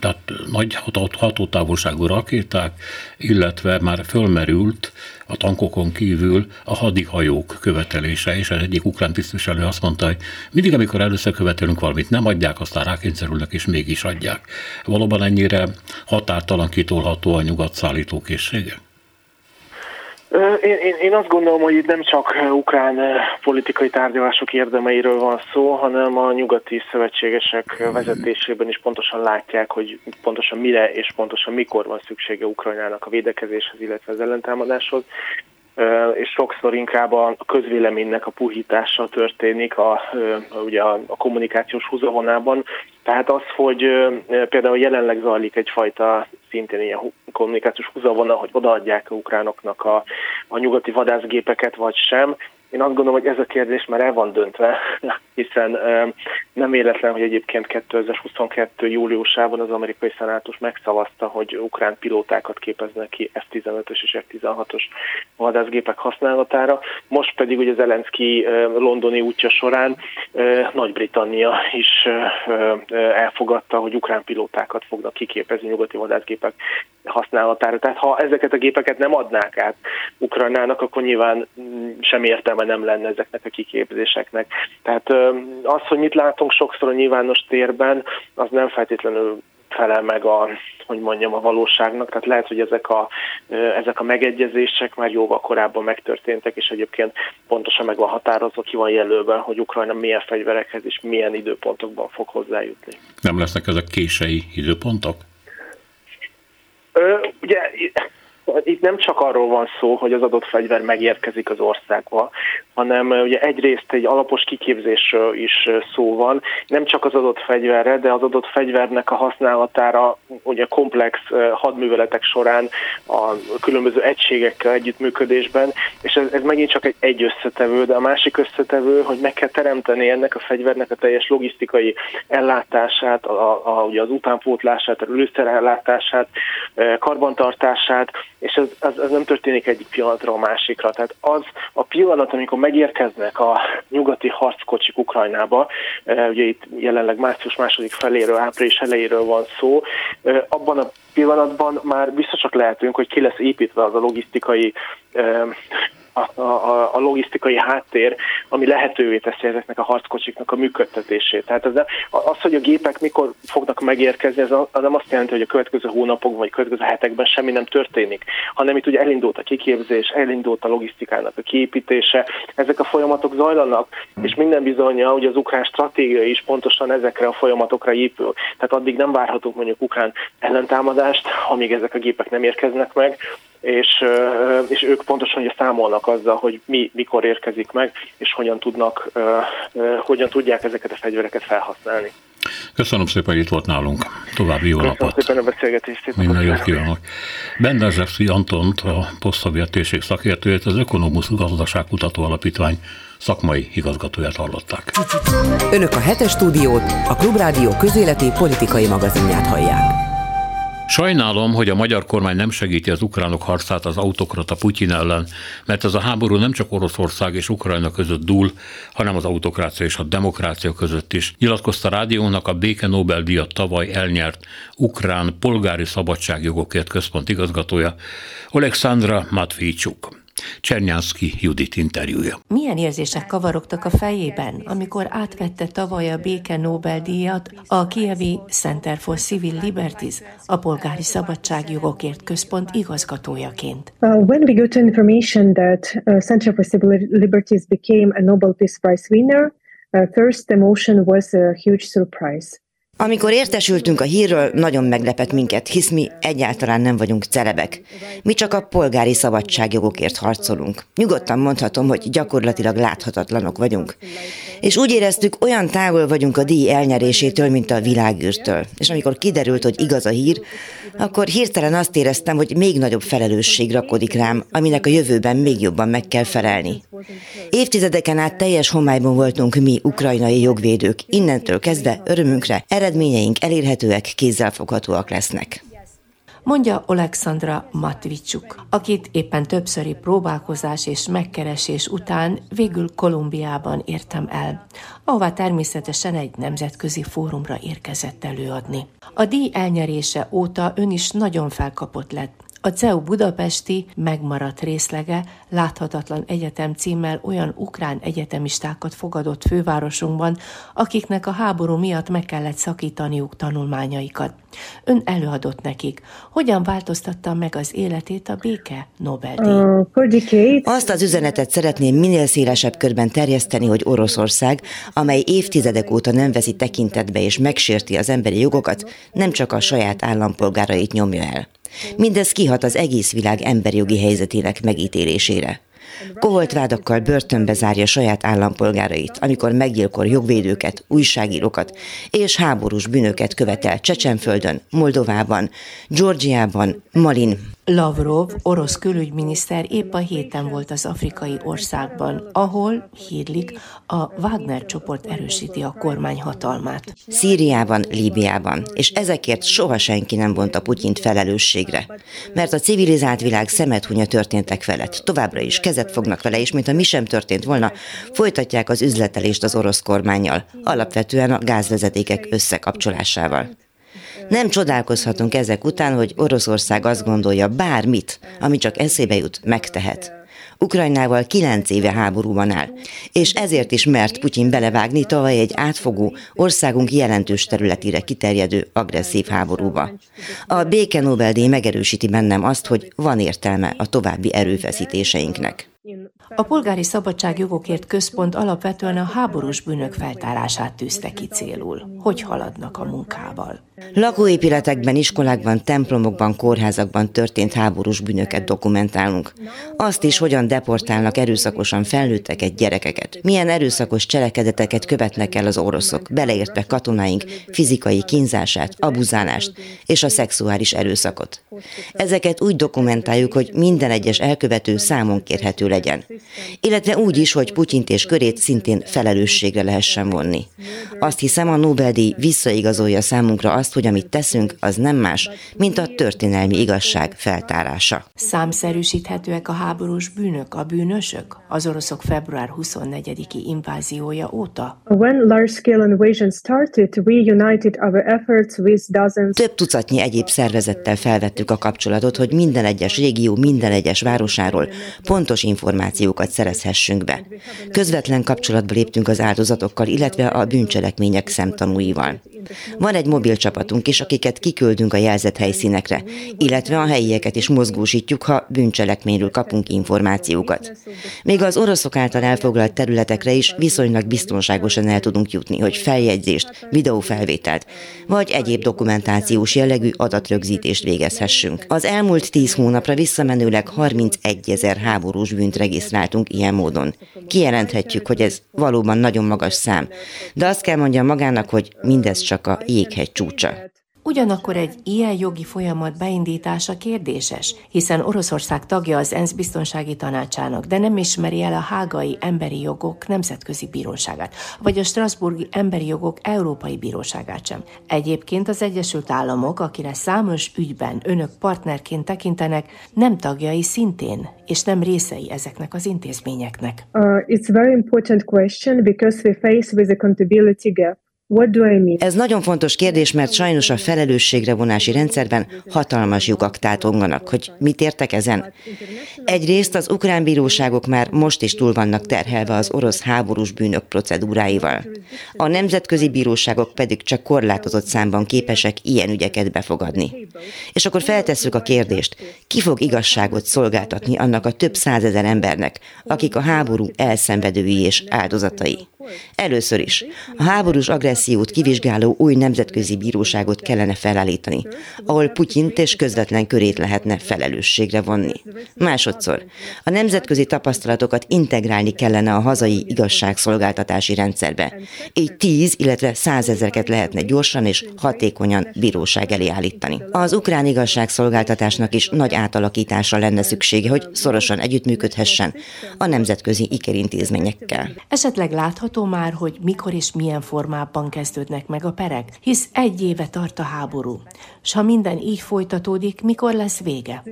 S1: tehát nagy hatótávolságú rakéták, illetve már fölmerült a tankokon kívül a hadihajók követelése, és az egyik ukrán tisztviselő azt mondta, hogy mindig, amikor először követelünk valamit, nem adják, aztán rákényszerülnek, és mégis adják. Valóban ennyire határtalan kitolható a nyugat szállítókészsége?
S4: Én, én, én azt gondolom, hogy itt nem csak ukrán politikai tárgyalások érdemeiről van szó, hanem a nyugati szövetségesek vezetésében is pontosan látják, hogy pontosan mire és pontosan mikor van szüksége Ukrajnának a védekezéshez, illetve az ellentámadáshoz és sokszor inkább a közvéleménynek a puhítása történik a, ugye a, a kommunikációs húzavonában. Tehát az, hogy például jelenleg zajlik egyfajta szintén ilyen kommunikációs húzavona, hogy odaadják a ukránoknak a, a nyugati vadászgépeket, vagy sem, én azt gondolom, hogy ez a kérdés már el van döntve, hiszen nem véletlen, hogy egyébként 2022. júliusában az amerikai szenátus megszavazta, hogy ukrán pilótákat képeznek ki F-15-ös és F-16-os vadászgépek használatára. Most pedig ugye Zelenszky londoni útja során Nagy-Britannia is elfogadta, hogy ukrán pilótákat fognak kiképezni nyugati vadászgépek használatára. Tehát ha ezeket a gépeket nem adnák át Ukrajnának, akkor nyilván mm, sem értelme nem lenne ezeknek a kiképzéseknek. Tehát az, hogy mit látunk sokszor a nyilvános térben, az nem feltétlenül felel meg a, hogy mondjam, a valóságnak. Tehát lehet, hogy ezek a, ezek a megegyezések már jóval korábban megtörténtek, és egyébként pontosan meg van határozva, ki van jelölve, hogy Ukrajna milyen fegyverekhez és milyen időpontokban fog hozzájutni.
S1: Nem lesznek ezek kései időpontok?
S4: Ö, ugye itt nem csak arról van szó, hogy az adott fegyver megérkezik az országba, hanem ugye egyrészt egy alapos kiképzésről is szó van, nem csak az adott fegyverre, de az adott fegyvernek a használatára ugye komplex hadműveletek során a különböző egységekkel együttműködésben, és ez, ez megint csak egy, egy összetevő, de a másik összetevő, hogy meg kell teremteni ennek a fegyvernek a teljes logisztikai ellátását, a, a, ugye az utánpótlását, a lőszerellátását, karbantartását, és ez, ez, ez nem történik egyik pillanatra a másikra. Tehát az a pillanat, amikor megérkeznek a nyugati harckocsik Ukrajnába, ugye itt jelenleg március második feléről, április elejéről van szó, abban a pillanatban már biztosak lehetünk, hogy ki lesz építve az a logisztikai a, a, a logisztikai háttér, ami lehetővé teszi ezeknek a harckocsiknak a működtetését. Tehát ez, az, hogy a gépek mikor fognak megérkezni, ez az nem azt jelenti, hogy a következő hónapokban vagy következő hetekben semmi nem történik, hanem itt ugye elindult a kiképzés, elindult a logisztikának a kiépítése, ezek a folyamatok zajlanak, és minden bizonyja, hogy az ukrán stratégia is pontosan ezekre a folyamatokra épül. Tehát addig nem várhatunk mondjuk ukrán ellentámadást, amíg ezek a gépek nem érkeznek meg, és, és ők pontosan ugye számolnak azzal, hogy mi mikor érkezik meg, és hogyan tudnak, hogyan tudják ezeket a fegyvereket felhasználni.
S1: Köszönöm szépen, hogy itt volt nálunk. További jó
S4: Köszönöm
S1: napot.
S4: szépen a beszélgetést.
S1: Minden jót kívánok. Bendezsevszi Antont, a posztszovjet szakértőjét, az Ökonomusz Gazdaságkutató Alapítvány szakmai igazgatóját hallották.
S2: Önök a hetes stúdiót, a Klubrádió közéleti politikai magazinját hallják.
S1: Sajnálom, hogy a magyar kormány nem segíti az ukránok harcát az autokrata Putyin ellen, mert ez a háború nem csak Oroszország és Ukrajna között dúl, hanem az autokrácia és a demokrácia között is. Nyilatkozta rádiónak a Béke Nobel-díjat tavaly elnyert ukrán polgári szabadságjogokért központ igazgatója, Alexandra Matvijcsuk. Csernyánszki Judit interjúja.
S5: Milyen érzések kavarogtak a fejében, amikor átvette tavaly a béke Nobel-díjat a Kievi Center for Civil Liberties, a polgári szabadságjogokért központ igazgatójaként?
S6: Uh, when we got information that uh, Center for Civil Liberties became a Nobel Peace Prize winner, uh, first emotion was a huge surprise.
S7: Amikor értesültünk a hírről, nagyon meglepett minket, hisz mi egyáltalán nem vagyunk celebek. Mi csak a polgári szabadságjogokért harcolunk. Nyugodtan mondhatom, hogy gyakorlatilag láthatatlanok vagyunk. És úgy éreztük, olyan távol vagyunk a díj elnyerésétől, mint a világűrtől. És amikor kiderült, hogy igaz a hír, akkor hirtelen azt éreztem, hogy még nagyobb felelősség rakodik rám, aminek a jövőben még jobban meg kell felelni. Évtizedeken át teljes homályban voltunk mi, ukrajnai jogvédők. Innentől kezdve örömünkre eredményeink elérhetőek, kézzelfoghatóak lesznek.
S5: Mondja Alexandra Matvicsuk, akit éppen többszöri próbálkozás és megkeresés után végül Kolumbiában értem el, ahová természetesen egy nemzetközi fórumra érkezett előadni. A díj elnyerése óta ön is nagyon felkapott lett, a CEU budapesti megmaradt részlege láthatatlan egyetem címmel olyan ukrán egyetemistákat fogadott fővárosunkban, akiknek a háború miatt meg kellett szakítaniuk tanulmányaikat. Ön előadott nekik. Hogyan változtatta meg az életét a béke Nobel-díj?
S7: Azt az üzenetet szeretném minél szélesebb körben terjeszteni, hogy Oroszország, amely évtizedek óta nem veszi tekintetbe és megsérti az emberi jogokat, nem csak a saját állampolgárait nyomja el. Mindez kihat az egész világ emberi jogi helyzetének megítélésére. Koholt vádakkal börtönbe zárja saját állampolgárait, amikor meggyilkol jogvédőket, újságírókat és háborús bűnöket követel Csecsenföldön, Moldovában, Georgiában, Malin,
S5: Lavrov, orosz külügyminiszter épp a héten volt az afrikai országban, ahol, hírlik, a Wagner csoport erősíti a kormány hatalmát.
S7: Szíriában, Líbiában, és ezekért soha senki nem vonta Putyint felelősségre, mert a civilizált világ szemethunya történtek felett, továbbra is kezet fognak vele, és mintha mi sem történt volna, folytatják az üzletelést az orosz kormányjal, alapvetően a gázvezetékek összekapcsolásával. Nem csodálkozhatunk ezek után, hogy Oroszország azt gondolja, bármit, ami csak eszébe jut, megtehet. Ukrajnával kilenc éve háborúban áll, és ezért is mert Putyin belevágni tavaly egy átfogó, országunk jelentős területére kiterjedő agresszív háborúba. A béke Nobel-díj megerősíti bennem azt, hogy van értelme a további erőfeszítéseinknek.
S5: A Polgári Szabadságjogokért Központ alapvetően a háborús bűnök feltárását tűzte ki célul. Hogy haladnak a munkával?
S7: Lakóépületekben, iskolákban, templomokban, kórházakban történt háborús bűnöket dokumentálunk. Azt is, hogyan deportálnak erőszakosan felnőtteket, gyerekeket. Milyen erőszakos cselekedeteket követnek el az oroszok, beleértve katonáink fizikai kínzását, abuzálást és a szexuális erőszakot. Ezeket úgy dokumentáljuk, hogy minden egyes elkövető számon kérhető legyen. Illetve úgy is, hogy Putyint és körét szintén felelősségre lehessen vonni. Azt hiszem, a Nobel-díj visszaigazolja számunkra azt, hogy amit teszünk, az nem más, mint a történelmi igazság feltárása.
S5: Számszerűsíthetőek a háborús bűnök, a bűnösök az oroszok február 24-i inváziója óta?
S6: When large-scale invasion started, we united our efforts with dozens...
S7: Több tucatnyi egyéb szervezettel felvettük a kapcsolatot, hogy minden egyes régió, minden egyes városáról pontos információkat szerezhessünk be. Közvetlen kapcsolatba léptünk az áldozatokkal, illetve a bűncselekmények szemtanúival. Van egy mobil csapatunk is, akiket kiküldünk a jelzett helyszínekre, illetve a helyieket is mozgósítjuk, ha bűncselekményről kapunk információkat. Még az oroszok által elfoglalt területekre is viszonylag biztonságosan el tudunk jutni, hogy feljegyzést, videófelvételt, vagy egyéb dokumentációs jellegű adatrögzítést végezhessünk. Az elmúlt tíz hónapra visszamenőleg 31 ezer háborús bűnt regisztráltunk ilyen módon. Kijelenthetjük, hogy ez valóban nagyon magas szám, de azt kell mondjam magának, hogy mindez csak a jéghegy csúcsa.
S5: Ugyanakkor egy ilyen jogi folyamat beindítása kérdéses, hiszen Oroszország tagja az ENSZ biztonsági tanácsának, de nem ismeri el a hágai emberi jogok nemzetközi bíróságát, vagy a Strasburgi emberi jogok európai bíróságát sem. Egyébként az Egyesült Államok, akire számos ügyben önök partnerként tekintenek, nem tagjai szintén, és nem részei ezeknek az intézményeknek.
S6: Uh, it's very important question because we face with accountability gap.
S7: Ez nagyon fontos kérdés, mert sajnos a felelősségre vonási rendszerben hatalmas lyukak tátonganak. Hogy mit értek ezen? Egyrészt az ukrán bíróságok már most is túl vannak terhelve az orosz háborús bűnök procedúráival. A nemzetközi bíróságok pedig csak korlátozott számban képesek ilyen ügyeket befogadni. És akkor feltesszük a kérdést, ki fog igazságot szolgáltatni annak a több százezer embernek, akik a háború elszenvedői és áldozatai? Először is, a háborús agressziót kivizsgáló új nemzetközi bíróságot kellene felállítani, ahol Putyint és közvetlen körét lehetne felelősségre vonni. Másodszor, a nemzetközi tapasztalatokat integrálni kellene a hazai igazságszolgáltatási rendszerbe. Így tíz, illetve százezereket lehetne gyorsan és hatékonyan bíróság elé állítani. Az ukrán igazságszolgáltatásnak is nagy átalakításra lenne szüksége, hogy szorosan együttműködhessen a nemzetközi ikerintézményekkel.
S5: Esetleg látható már, hogy mikor és milyen formában Ukrajnában kezdődnek meg a perek, hisz egy éve tart a háború. S ha minden így folytatódik, mikor lesz vége?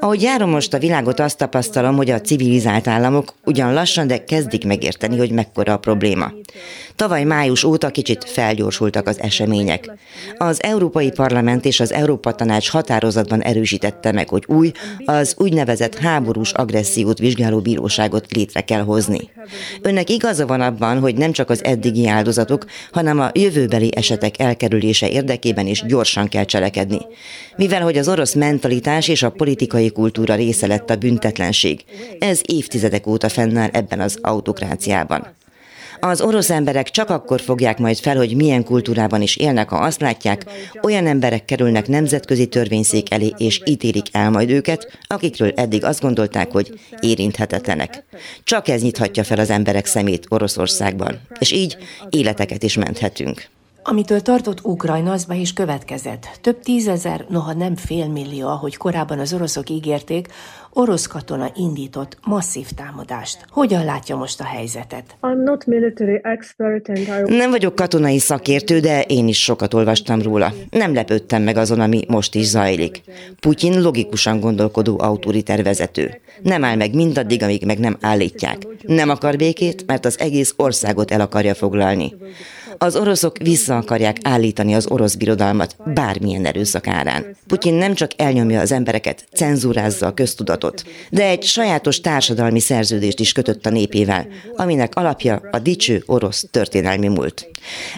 S7: Ahogy járom most a világot, azt tapasztalom, hogy a civilizált államok ugyan lassan, de kezdik megérteni, hogy mekkora a probléma. Tavaly május óta kicsit felgyorsultak az események. Az Európai Parlament és az Európa Tanács határozatban erősítette meg, hogy új, az úgynevezett háborús agressziót vizsgáló bíróságot létre kell hozni. Önnek igaza van abban, hogy nem csak az eddigi áldozatok, hanem a jövőbeli esetek elkerülése érdekében is gyorsan kell cselekedni. Mivel hogy az orosz mentalitás és a politikai kultúra része lett a büntetlenség. Ez évtizedek óta fennáll ebben az autokráciában. Az orosz emberek csak akkor fogják majd fel, hogy milyen kultúrában is élnek, ha azt látják, olyan emberek kerülnek nemzetközi törvényszék elé, és ítélik el majd őket, akikről eddig azt gondolták, hogy érinthetetlenek. Csak ez nyithatja fel az emberek szemét Oroszországban, és így életeket is menthetünk.
S5: Amitől tartott Ukrajna, az be is következett. Több tízezer, noha nem félmillió, ahogy korábban az oroszok ígérték, orosz katona indított masszív támadást. Hogyan látja most a helyzetet?
S7: Nem vagyok katonai szakértő, de én is sokat olvastam róla. Nem lepődtem meg azon, ami most is zajlik. Putyin logikusan gondolkodó autoriter vezető. Nem áll meg mindaddig, amíg meg nem állítják. Nem akar békét, mert az egész országot el akarja foglalni. Az oroszok vissza akarják állítani az orosz birodalmat bármilyen erőszak árán. Putyin nem csak elnyomja az embereket, cenzúrázza a köztudatot, de egy sajátos társadalmi szerződést is kötött a népével, aminek alapja a dicső orosz történelmi múlt.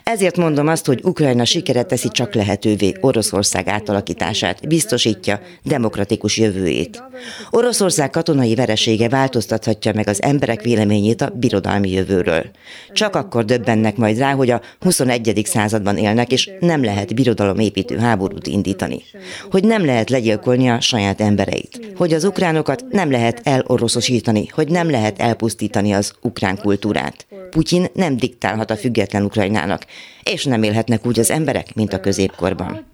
S7: Ezért mondom azt, hogy Ukrajna sikere teszi csak lehetővé Oroszország átalakítását, biztosítja demokratikus jövőjét. Oroszország katonai veresége változtathatja meg az emberek véleményét a birodalmi jövőről. Csak akkor döbbennek majd rá, hogy a 21. században élnek, és nem lehet birodalomépítő háborút indítani. Hogy nem lehet legyilkolni a saját embereit. Hogy az ukránokat nem lehet eloroszosítani, hogy nem lehet elpusztítani az ukrán kultúrát. Putyin nem diktálhat a független Ukrajnának, és nem élhetnek úgy az emberek, mint a középkorban.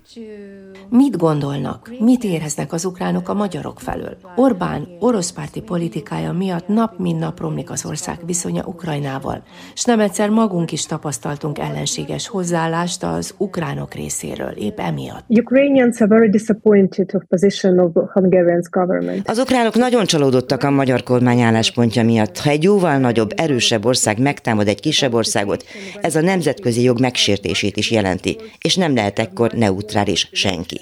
S5: Mit gondolnak, mit éreznek az ukránok a magyarok felől? Orbán oroszpárti politikája miatt nap mint nap romlik az ország viszonya Ukrajnával, és nem egyszer magunk is tapasztaltunk ellenséges hozzáállást az ukránok részéről, épp emiatt.
S6: Ukrainians are very disappointed of position of Hungarian's government.
S7: Az ukránok nagyon csalódottak a magyar kormány álláspontja miatt. Ha egy jóval nagyobb, erősebb ország megtámad egy kisebb országot, ez a nemzetközi jog megsértését is jelenti, és nem lehet ekkor neutrális senki.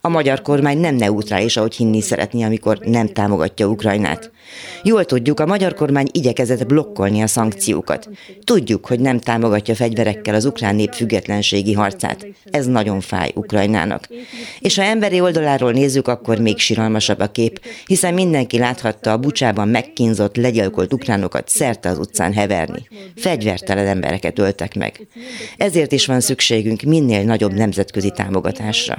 S7: A magyar kormány nem neutrális, ahogy hinni szeretni, amikor nem támogatja Ukrajnát. Jól tudjuk, a magyar kormány igyekezett blokkolni a szankciókat. Tudjuk, hogy nem támogatja fegyverekkel az ukrán nép függetlenségi harcát. Ez nagyon fáj Ukrajnának. És ha emberi oldaláról nézzük, akkor még siralmasabb a kép, hiszen mindenki láthatta a bucsában megkínzott, legyilkolt ukránokat szerte az utcán heverni. Fegyvertelen embereket öltek meg. Ezért is van szükségünk minél nagyobb nemzetközi támogatásra.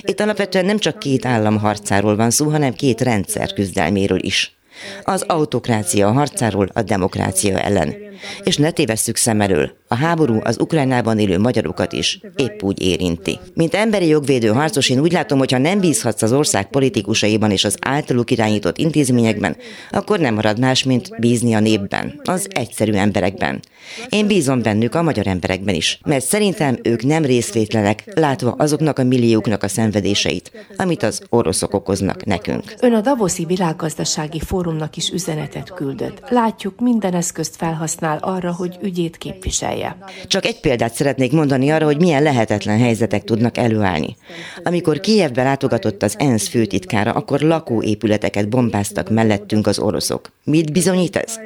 S7: Itt alapvetően nem csak két állam harcáról van szó, hanem két rendszer küzdelméről is az autokrácia harcáról a demokrácia ellen. És ne tévesszük szem elől, a háború az Ukrajnában élő magyarokat is épp úgy érinti. Mint emberi jogvédő harcos, én úgy látom, hogy ha nem bízhatsz az ország politikusaiban és az általuk irányított intézményekben, akkor nem marad más, mint bízni a népben, az egyszerű emberekben. Én bízom bennük a magyar emberekben is, mert szerintem ők nem részvétlenek, látva azoknak a millióknak a szenvedéseit, amit az oroszok okoznak nekünk.
S5: Ön a Davoszi Világgazdasági Fórumnak is üzenetet küldött. Látjuk, minden eszközt felhasznál arra, hogy ügyét képviselje.
S7: Csak egy példát szeretnék mondani arra, hogy milyen lehetetlen helyzetek tudnak előállni. Amikor Kijevbe látogatott az ENSZ főtitkára, akkor lakóépületeket bombáztak mellettünk az oroszok. Mit bizonyít ez?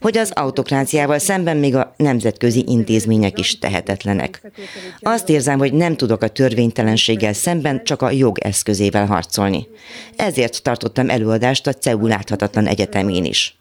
S7: Hogy az autokráciával szemben még a nemzetközi intézmények is tehetetlenek. Azt érzem, hogy nem tudok a törvénytelenséggel szemben csak a jog eszközével harcolni. Ezért tartottam előadást a CEU láthatatlan egyetemén is.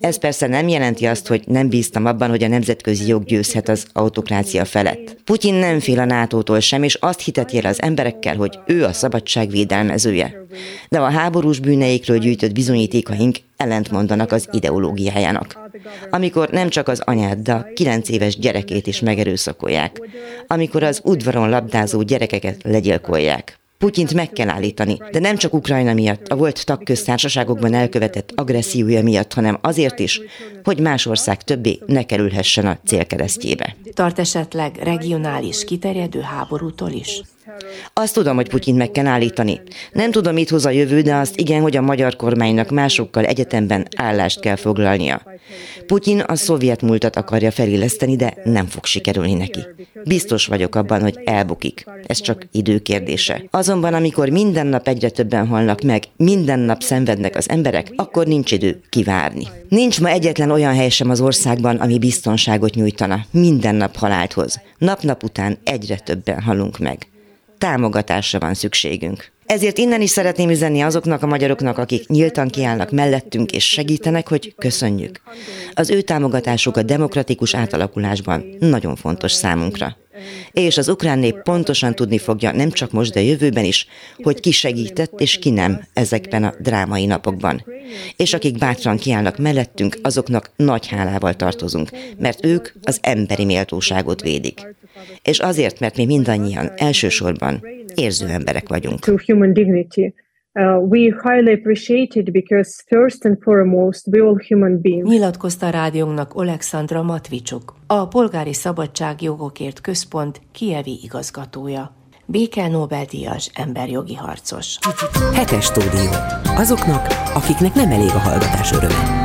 S7: Ez persze nem jelenti azt, hogy nem bíztam abban, hogy a nemzetközi jog győzhet az autokrácia felett. Putyin nem fél a NATO-tól sem, és azt hiteti az emberekkel, hogy ő a szabadság védelmezője. De a háborús bűneikről gyűjtött bizonyítékaink ellentmondanak az ideológiájának. Amikor nem csak az anyád, de a kilenc éves gyerekét is megerőszakolják. Amikor az udvaron labdázó gyerekeket legyilkolják Putyint meg kell állítani, de nem csak Ukrajna miatt, a volt tagköztársaságokban elkövetett agressziója miatt, hanem azért is, hogy más ország többé ne kerülhessen a célkeresztjébe.
S5: Tart esetleg regionális, kiterjedő háborútól is?
S7: Azt tudom, hogy Putyint meg kell állítani. Nem tudom, mit hoz a jövő, de azt igen, hogy a magyar kormánynak másokkal egyetemben állást kell foglalnia. Putyin a szovjet múltat akarja feléleszteni, de nem fog sikerülni neki. Biztos vagyok abban, hogy elbukik. Ez csak idő kérdése. Azonban, amikor minden nap egyre többen halnak meg, minden nap szenvednek az emberek, akkor nincs idő kivárni. Nincs ma egyetlen olyan hely sem az országban, ami biztonságot nyújtana. Minden nap halált hoz. Nap-nap után egyre többen halunk meg támogatásra van szükségünk. Ezért innen is szeretném üzenni azoknak a magyaroknak, akik nyíltan kiállnak mellettünk és segítenek, hogy köszönjük. Az ő támogatásuk a demokratikus átalakulásban nagyon fontos számunkra. És az ukrán nép pontosan tudni fogja, nem csak most, de jövőben is, hogy ki segített és ki nem ezekben a drámai napokban. És akik bátran kiállnak mellettünk, azoknak nagy hálával tartozunk, mert ők az emberi méltóságot védik. És azért, mert mi mindannyian elsősorban érző emberek vagyunk.
S6: Uh, we highly appreciate it because first and foremost we all human beings.
S5: Nyilatkozta a rádiónknak Alexandra Matvicsuk, a Polgári Szabadságjogokért Központ kievi igazgatója. Béke Nobel-díjas emberjogi harcos.
S2: Hetes stúdió. Azoknak, akiknek nem elég a hallgatás öröme.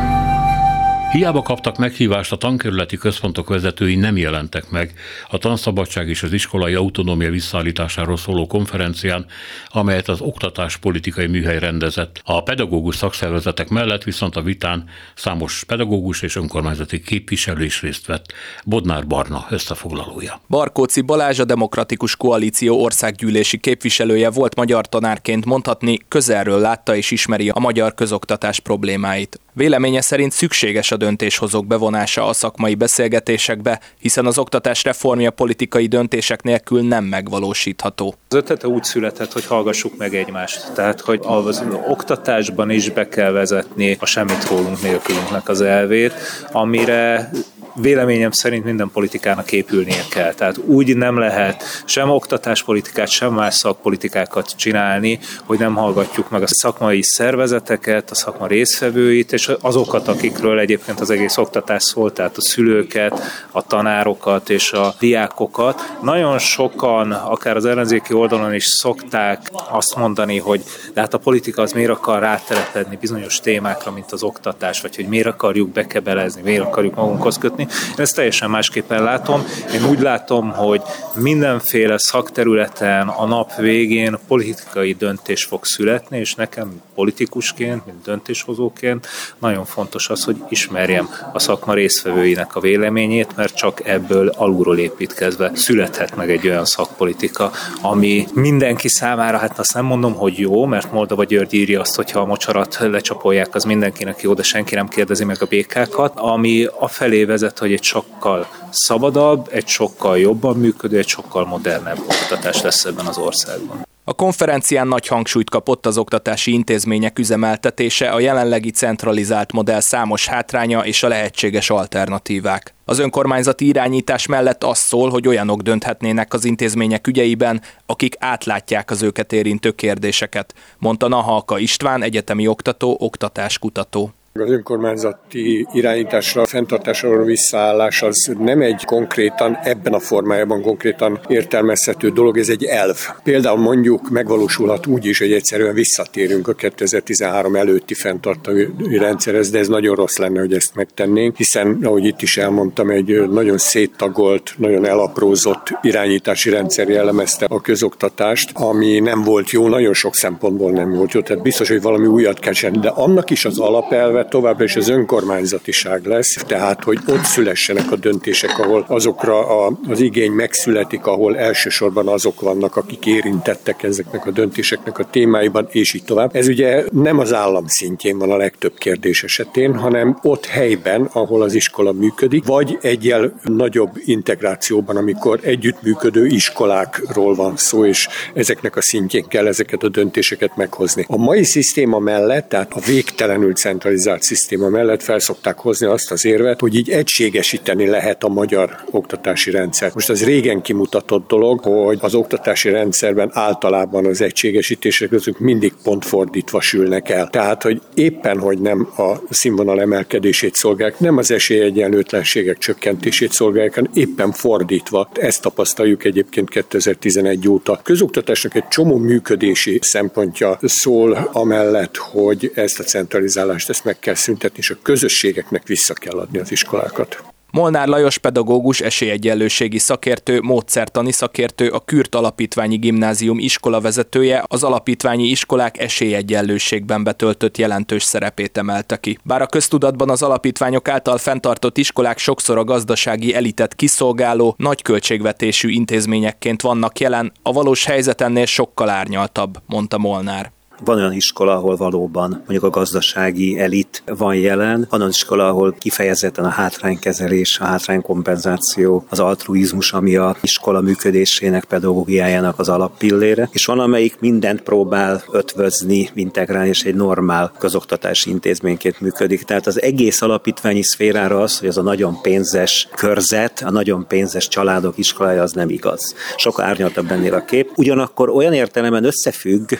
S1: Hiába kaptak meghívást, a tankerületi központok vezetői nem jelentek meg a tanszabadság és az iskolai autonómia visszaállításáról szóló konferencián, amelyet az oktatás politikai műhely rendezett. A pedagógus szakszervezetek mellett viszont a vitán számos pedagógus és önkormányzati képviselő is részt vett. Bodnár Barna összefoglalója.
S8: Barkóci Balázs a Demokratikus Koalíció országgyűlési képviselője volt magyar tanárként mondhatni, közelről látta és ismeri a magyar közoktatás problémáit. Véleménye szerint szükséges a döntéshozók bevonása a szakmai beszélgetésekbe, hiszen az oktatás reformja politikai döntések nélkül nem megvalósítható.
S9: Az ötlete úgy született, hogy hallgassuk meg egymást. Tehát, hogy az oktatásban is be kell vezetni a semmit rólunk nélkülünknek az elvét, amire véleményem szerint minden politikának épülnie kell. Tehát úgy nem lehet sem oktatáspolitikát, sem más szakpolitikákat csinálni, hogy nem hallgatjuk meg a szakmai szervezeteket, a szakma résztvevőit, és azokat, akikről egyébként az egész oktatás szólt, tehát a szülőket, a tanárokat és a diákokat. Nagyon sokan, akár az ellenzéki oldalon is szokták azt mondani, hogy de hát a politika az miért akar rátelepedni bizonyos témákra, mint az oktatás, vagy hogy miért akarjuk bekebelezni, miért akarjuk magunkhoz kötni. Én ezt teljesen másképpen látom. Én úgy látom, hogy mindenféle szakterületen a nap végén politikai döntés fog születni, és nekem politikusként, mint döntéshozóként nagyon fontos az, hogy ismerjem a szakma résztvevőinek a véleményét, mert csak ebből alulról építkezve születhet meg egy olyan szakpolitika, ami mindenki számára, hát azt nem mondom, hogy jó, mert Moldova György írja azt, hogyha a mocsarat lecsapolják, az mindenkinek jó, de senki nem kérdezi meg a békákat, ami a felé vezet, hogy egy sokkal szabadabb, egy sokkal jobban működő, egy sokkal modernebb oktatás lesz ebben az országban.
S8: A konferencián nagy hangsúlyt kapott az oktatási intézmények üzemeltetése, a jelenlegi centralizált modell számos hátránya és a lehetséges alternatívák. Az önkormányzati irányítás mellett az szól, hogy olyanok dönthetnének az intézmények ügyeiben, akik átlátják az őket érintő kérdéseket, mondta Nahalka István, egyetemi oktató, oktatáskutató.
S10: Az önkormányzati irányításra, fenntartásra visszaállás az nem egy konkrétan, ebben a formájában konkrétan értelmezhető dolog, ez egy elv. Például mondjuk megvalósulhat úgy is, hogy egyszerűen visszatérünk a 2013 előtti fenntartói rendszerhez, de ez nagyon rossz lenne, hogy ezt megtennénk, hiszen, ahogy itt is elmondtam, egy nagyon széttagolt, nagyon elaprózott irányítási rendszer jellemezte a közoktatást, ami nem volt jó, nagyon sok szempontból nem volt jó, tehát biztos, hogy valami újat kell csinálni, de annak is az alapelve továbbra is az önkormányzatiság lesz, tehát hogy ott szülessenek a döntések, ahol azokra a, az igény megszületik, ahol elsősorban azok vannak, akik érintettek ezeknek a döntéseknek a témáiban, és így tovább. Ez ugye nem az állam szintjén van a legtöbb kérdés esetén, hanem ott helyben, ahol az iskola működik, vagy egyel nagyobb integrációban, amikor együttműködő iskolákról van szó, és ezeknek a szintjén kell ezeket a döntéseket meghozni. A mai szisztéma mellett, tehát a végtelenül centralizált centralizált szisztéma mellett felszokták hozni azt az érvet, hogy így egységesíteni lehet a magyar oktatási rendszer. Most az régen kimutatott dolog, hogy az oktatási rendszerben általában az egységesítések közük mindig pont fordítva sülnek el. Tehát, hogy éppen, hogy nem a színvonal emelkedését szolgálják, nem az esélyegyenlőtlenségek csökkentését szolgálják, hanem éppen fordítva. Ezt tapasztaljuk egyébként 2011 óta. Közoktatásnak egy csomó működési szempontja szól amellett, hogy ezt a centralizálást ezt meg kell szüntetni, és a közösségeknek vissza kell adni az iskolákat.
S8: Molnár Lajos pedagógus, esélyegyenlőségi szakértő, módszertani szakértő, a Kürt Alapítványi Gimnázium iskolavezetője az alapítványi iskolák esélyegyenlőségben betöltött jelentős szerepét emelte ki. Bár a köztudatban az alapítványok által fenntartott iskolák sokszor a gazdasági elitet kiszolgáló, nagy költségvetésű intézményekként vannak jelen, a valós helyzet ennél sokkal árnyaltabb, mondta Molnár.
S11: Van olyan iskola, ahol valóban mondjuk a gazdasági elit van jelen, van olyan iskola, ahol kifejezetten a hátránykezelés, a hátránykompenzáció, az altruizmus, ami a iskola működésének, pedagógiájának az alappillére, és van, amelyik mindent próbál ötvözni, integrálni, és egy normál közoktatási intézményként működik. Tehát az egész alapítványi szférára az, hogy az a nagyon pénzes körzet, a nagyon pénzes családok iskolája, az nem igaz. Sokkal árnyaltabb ennél a kép. Ugyanakkor olyan értelemben összefügg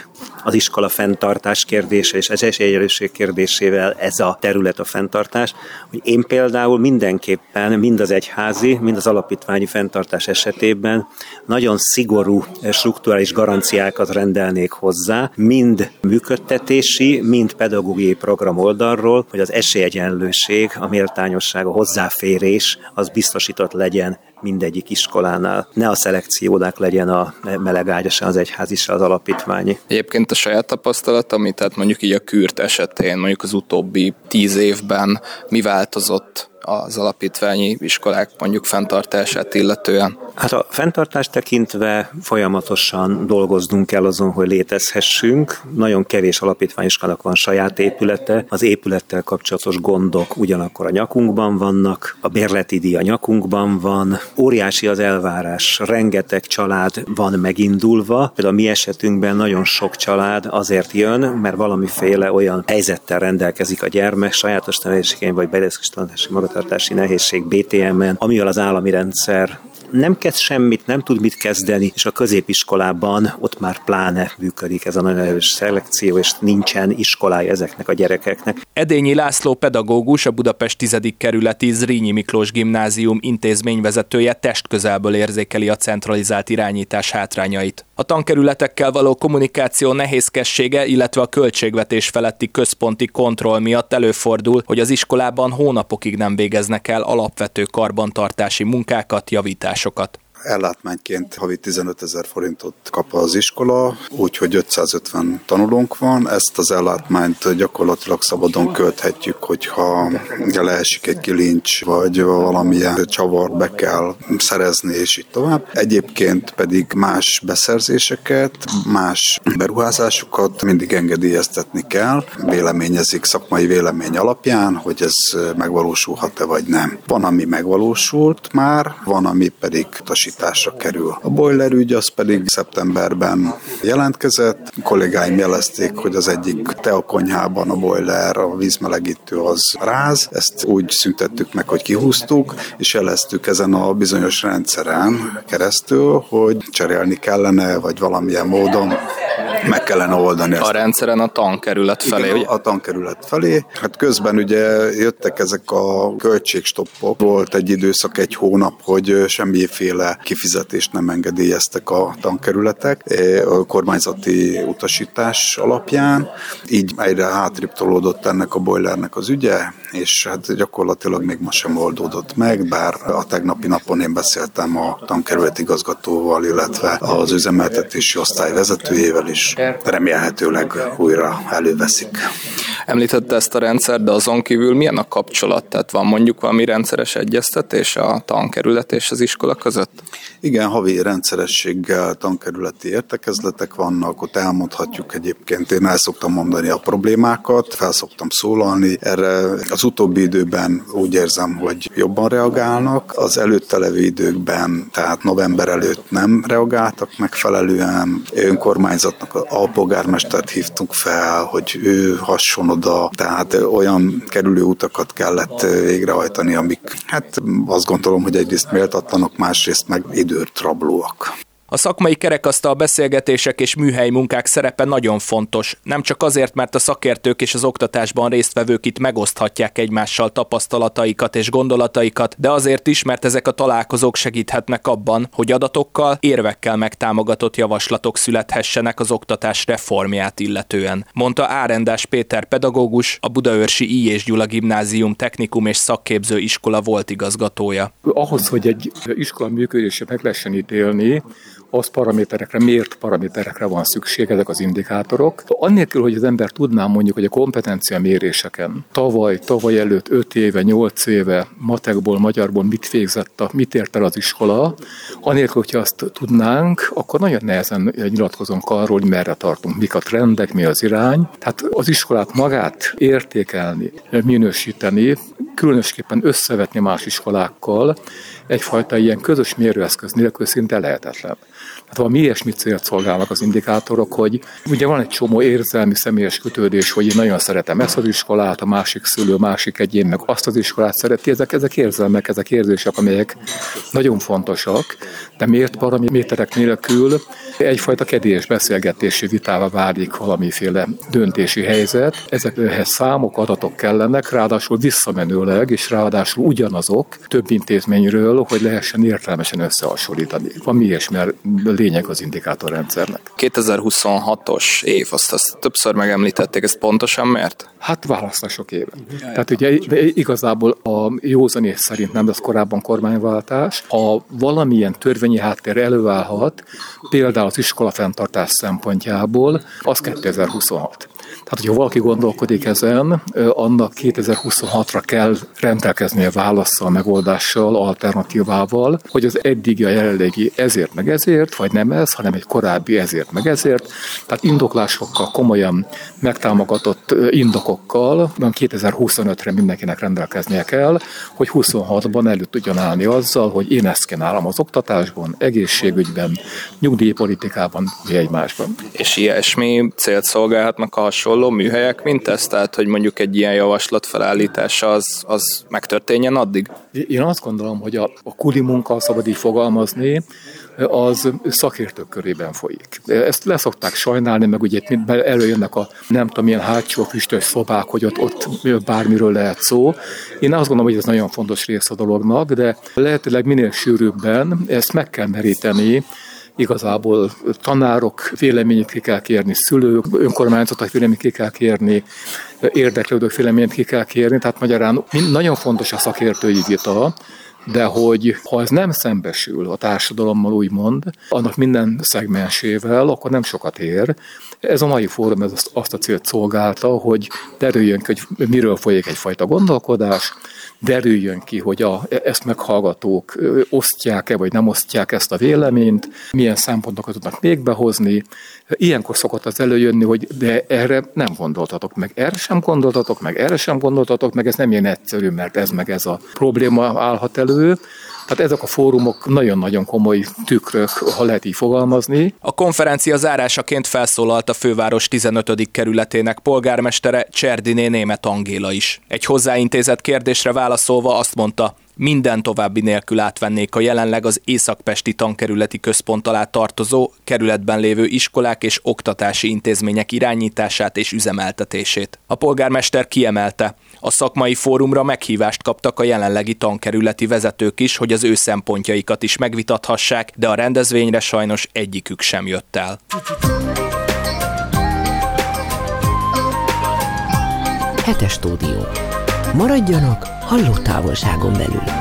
S11: az iskola fenntartás kérdése és az esélyegyenlőség kérdésével ez a terület a fenntartás, hogy én például mindenképpen mind az egyházi, mind az alapítványi fenntartás esetében nagyon szigorú strukturális garanciákat rendelnék hozzá, mind működtetési, mind pedagógiai program oldalról, hogy az esélyegyenlőség, a méltányosság, a hozzáférés az biztosított legyen mindegyik iskolánál. Ne a szelekciónak legyen a melegágya se az egyházi, az alapítványi.
S8: Egyébként a saját tapasztalat, ami tehát mondjuk így a kürt esetén, mondjuk az utóbbi tíz évben mi változott az alapítványi iskolák mondjuk fenntartását illetően?
S11: Hát a fenntartást tekintve folyamatosan dolgoznunk kell azon, hogy létezhessünk. Nagyon kevés alapítványiskolának van saját épülete. Az épülettel kapcsolatos gondok ugyanakkor a nyakunkban vannak, a bérleti díj a nyakunkban van, óriási az elvárás, rengeteg család van megindulva. Például a mi esetünkben nagyon sok család azért jön, mert valamiféle olyan helyzettel rendelkezik a gyermek, sajátos nehézségein vagy belészkítanási magatartási nehézség BTM-en, amivel az állami rendszer nem kezd semmit, nem tud mit kezdeni, és a középiskolában ott már pláne működik ez a nagyon erős szelekció, és nincsen iskolája ezeknek a gyerekeknek.
S8: Edényi László pedagógus, a Budapest 10. kerületi Zrínyi Miklós gimnázium intézményvezetője testközelből érzékeli a centralizált irányítás hátrányait. A tankerületekkel való kommunikáció nehézkessége, illetve a költségvetés feletti központi kontroll miatt előfordul, hogy az iskolában hónapokig nem végeznek el alapvető karbantartási munkákat, javításokat
S12: ellátmányként havi 15 ezer forintot kap az iskola, úgyhogy 550 tanulónk van. Ezt az ellátmányt gyakorlatilag szabadon költhetjük, hogyha leesik egy kilincs, vagy valamilyen csavart be kell szerezni, és így tovább. Egyébként pedig más beszerzéseket, más beruházásokat mindig engedélyeztetni kell. Véleményezik szakmai vélemény alapján, hogy ez megvalósulhat-e vagy nem. Van, ami megvalósult már, van, ami pedig utasít módosításra kerül. A boiler ügy az pedig szeptemberben jelentkezett. A kollégáim jelezték, hogy az egyik teakonyhában a boiler, a vízmelegítő az ráz. Ezt úgy szüntettük meg, hogy kihúztuk, és jeleztük ezen a bizonyos rendszeren keresztül, hogy cserélni kellene, vagy valamilyen módon meg kellene oldani.
S8: A rendszeren a tankerület felé,
S12: Igen, ugye? A tankerület felé. Hát közben ugye jöttek ezek a költségstoppok. Volt egy időszak, egy hónap, hogy semmiféle kifizetést nem engedélyeztek a tankerületek a kormányzati utasítás alapján. Így egyre hátrébb tolódott ennek a boilernek az ügye, és hát gyakorlatilag még ma sem oldódott meg, bár a tegnapi napon én beszéltem a tankerület igazgatóval, illetve az üzemeltetési osztály vezetőjével is. Remélhetőleg újra előveszik.
S8: Említette ezt a rendszer, de azon kívül milyen a kapcsolat? Tehát van mondjuk valami rendszeres egyeztetés a tankerület és az iskola között?
S12: Igen, havi rendszerességgel tankerületi értekezletek vannak, ott elmondhatjuk egyébként, én el szoktam mondani a problémákat, fel szoktam szólalni, erre az utóbbi időben úgy érzem, hogy jobban reagálnak, az előtte levő időkben, tehát november előtt nem reagáltak megfelelően, önkormányzatnak a alpolgármestert hívtunk fel, hogy ő hasson oda, tehát olyan kerülő utakat kellett végrehajtani, amik hát azt gondolom, hogy egyrészt méltatlanok, másrészt meg időt rablóak.
S8: A szakmai kerekasztal beszélgetések és műhelyi munkák szerepe nagyon fontos, nem csak azért, mert a szakértők és az oktatásban résztvevők itt megoszthatják egymással tapasztalataikat és gondolataikat, de azért is, mert ezek a találkozók segíthetnek abban, hogy adatokkal, érvekkel megtámogatott javaslatok születhessenek az oktatás reformját illetően, mondta Árendás Péter pedagógus, a Budaörsi I. és Gyula Gimnázium Technikum és Szakképző Iskola volt igazgatója.
S13: Ahhoz, hogy egy iskola működése meg lehessen ítélni, az paraméterekre, miért paraméterekre van szükség, ezek az indikátorok. Annélkül, hogy az ember tudná mondjuk, hogy a kompetencia méréseken tavaly, tavaly előtt 5 éve, 8 éve matekból, magyarból mit végzett, a, mit ért el az iskola, annélkül, hogyha azt tudnánk, akkor nagyon nehezen nyilatkozunk arról, hogy merre tartunk, mik a trendek, mi az irány. Tehát az iskolát magát értékelni, minősíteni, különösképpen összevetni más iskolákkal, egyfajta ilyen közös mérőeszköz nélkül szinte lehetetlen. Hát valami ilyesmi célt szolgálnak az indikátorok, hogy ugye van egy csomó érzelmi személyes kötődés, hogy én nagyon szeretem ezt az iskolát, a másik szülő, másik egyén meg azt az iskolát szereti. Ezek, ezek érzelmek, ezek érzések, amelyek nagyon fontosak, de miért paraméterek nélkül egyfajta kedélyes beszélgetési vitává válik valamiféle döntési helyzet. Ezekhez számok, adatok kellenek, ráadásul visszamenőleg, és ráadásul ugyanazok több intézményről, hogy lehessen értelmesen összehasonlítani. Van mi ilyesmi lényeg az indikátorrendszernek.
S8: 2026-os év, azt, azt többször megemlítették, ezt pontosan miért?
S13: Hát választások éve. Tehát ugye igazából a józanész szerint nem lesz korábban kormányváltás. Ha valamilyen törvényi háttér előállhat, például az iskola fenntartás szempontjából, az 2026. Tehát, hogyha valaki gondolkodik ezen, annak 2026-ra kell rendelkeznie válaszsal, megoldással, alternatívával, hogy az eddigi a jelenlegi ezért meg ezért, vagy nem ez, hanem egy korábbi ezért meg ezért. Tehát indoklásokkal, komolyan megtámogatott indokokkal, 2025-re mindenkinek rendelkeznie kell, hogy 26-ban elő tudjon állni azzal, hogy én ezt kínálom az oktatásban, egészségügyben, nyugdíjpolitikában, mi egymásban.
S8: És ilyesmi célt szolgálhatnak a hasonló hasonló műhelyek, mint ez? Tehát, hogy mondjuk egy ilyen javaslat felállítása az, az megtörténjen addig?
S13: Én azt gondolom, hogy a, a kuli munka, szabad így fogalmazni, az szakértők körében folyik. Ezt leszokták sajnálni, meg ugye előjönnek a nem tudom, milyen hátsó füstös szobák, hogy ott, ott bármiről lehet szó. Én azt gondolom, hogy ez nagyon fontos rész a dolognak, de lehetőleg minél sűrűbben ezt meg kell meríteni, igazából tanárok véleményét ki kell kérni, szülők, önkormányzatok véleményét ki kell kérni, érdeklődők véleményét ki kell kérni, tehát magyarán nagyon fontos a szakértői vita, de hogy ha ez nem szembesül a társadalommal úgymond, annak minden szegmensével, akkor nem sokat ér. Ez a mai fórum ez azt a célt szolgálta, hogy derüljön ki, hogy miről folyik egyfajta gondolkodás, derüljön ki, hogy a, ezt meghallgatók osztják-e, vagy nem osztják ezt a véleményt, milyen szempontokat tudnak még behozni. Ilyenkor szokott az előjönni, hogy de erre nem gondoltatok meg, erre sem gondoltatok meg, erre sem gondoltatok meg, ez nem ilyen egyszerű, mert ez meg ez a probléma állhat elő. Tehát ezek a fórumok nagyon-nagyon komoly tükrök, ha lehet így fogalmazni.
S8: A konferencia zárásaként felszólalt a főváros 15. kerületének polgármestere Cserdiné Német Angéla is. Egy hozzáintézett kérdésre válaszolva azt mondta, minden további nélkül átvennék a jelenleg az Északpesti tankerületi központ alá tartozó, kerületben lévő iskolák és oktatási intézmények irányítását és üzemeltetését. A polgármester kiemelte, a szakmai fórumra meghívást kaptak a jelenlegi tankerületi vezetők is, hogy az ő szempontjaikat is megvitathassák, de a rendezvényre sajnos egyikük sem jött el.
S2: Hetes stúdió. Maradjanak halló távolságon belül.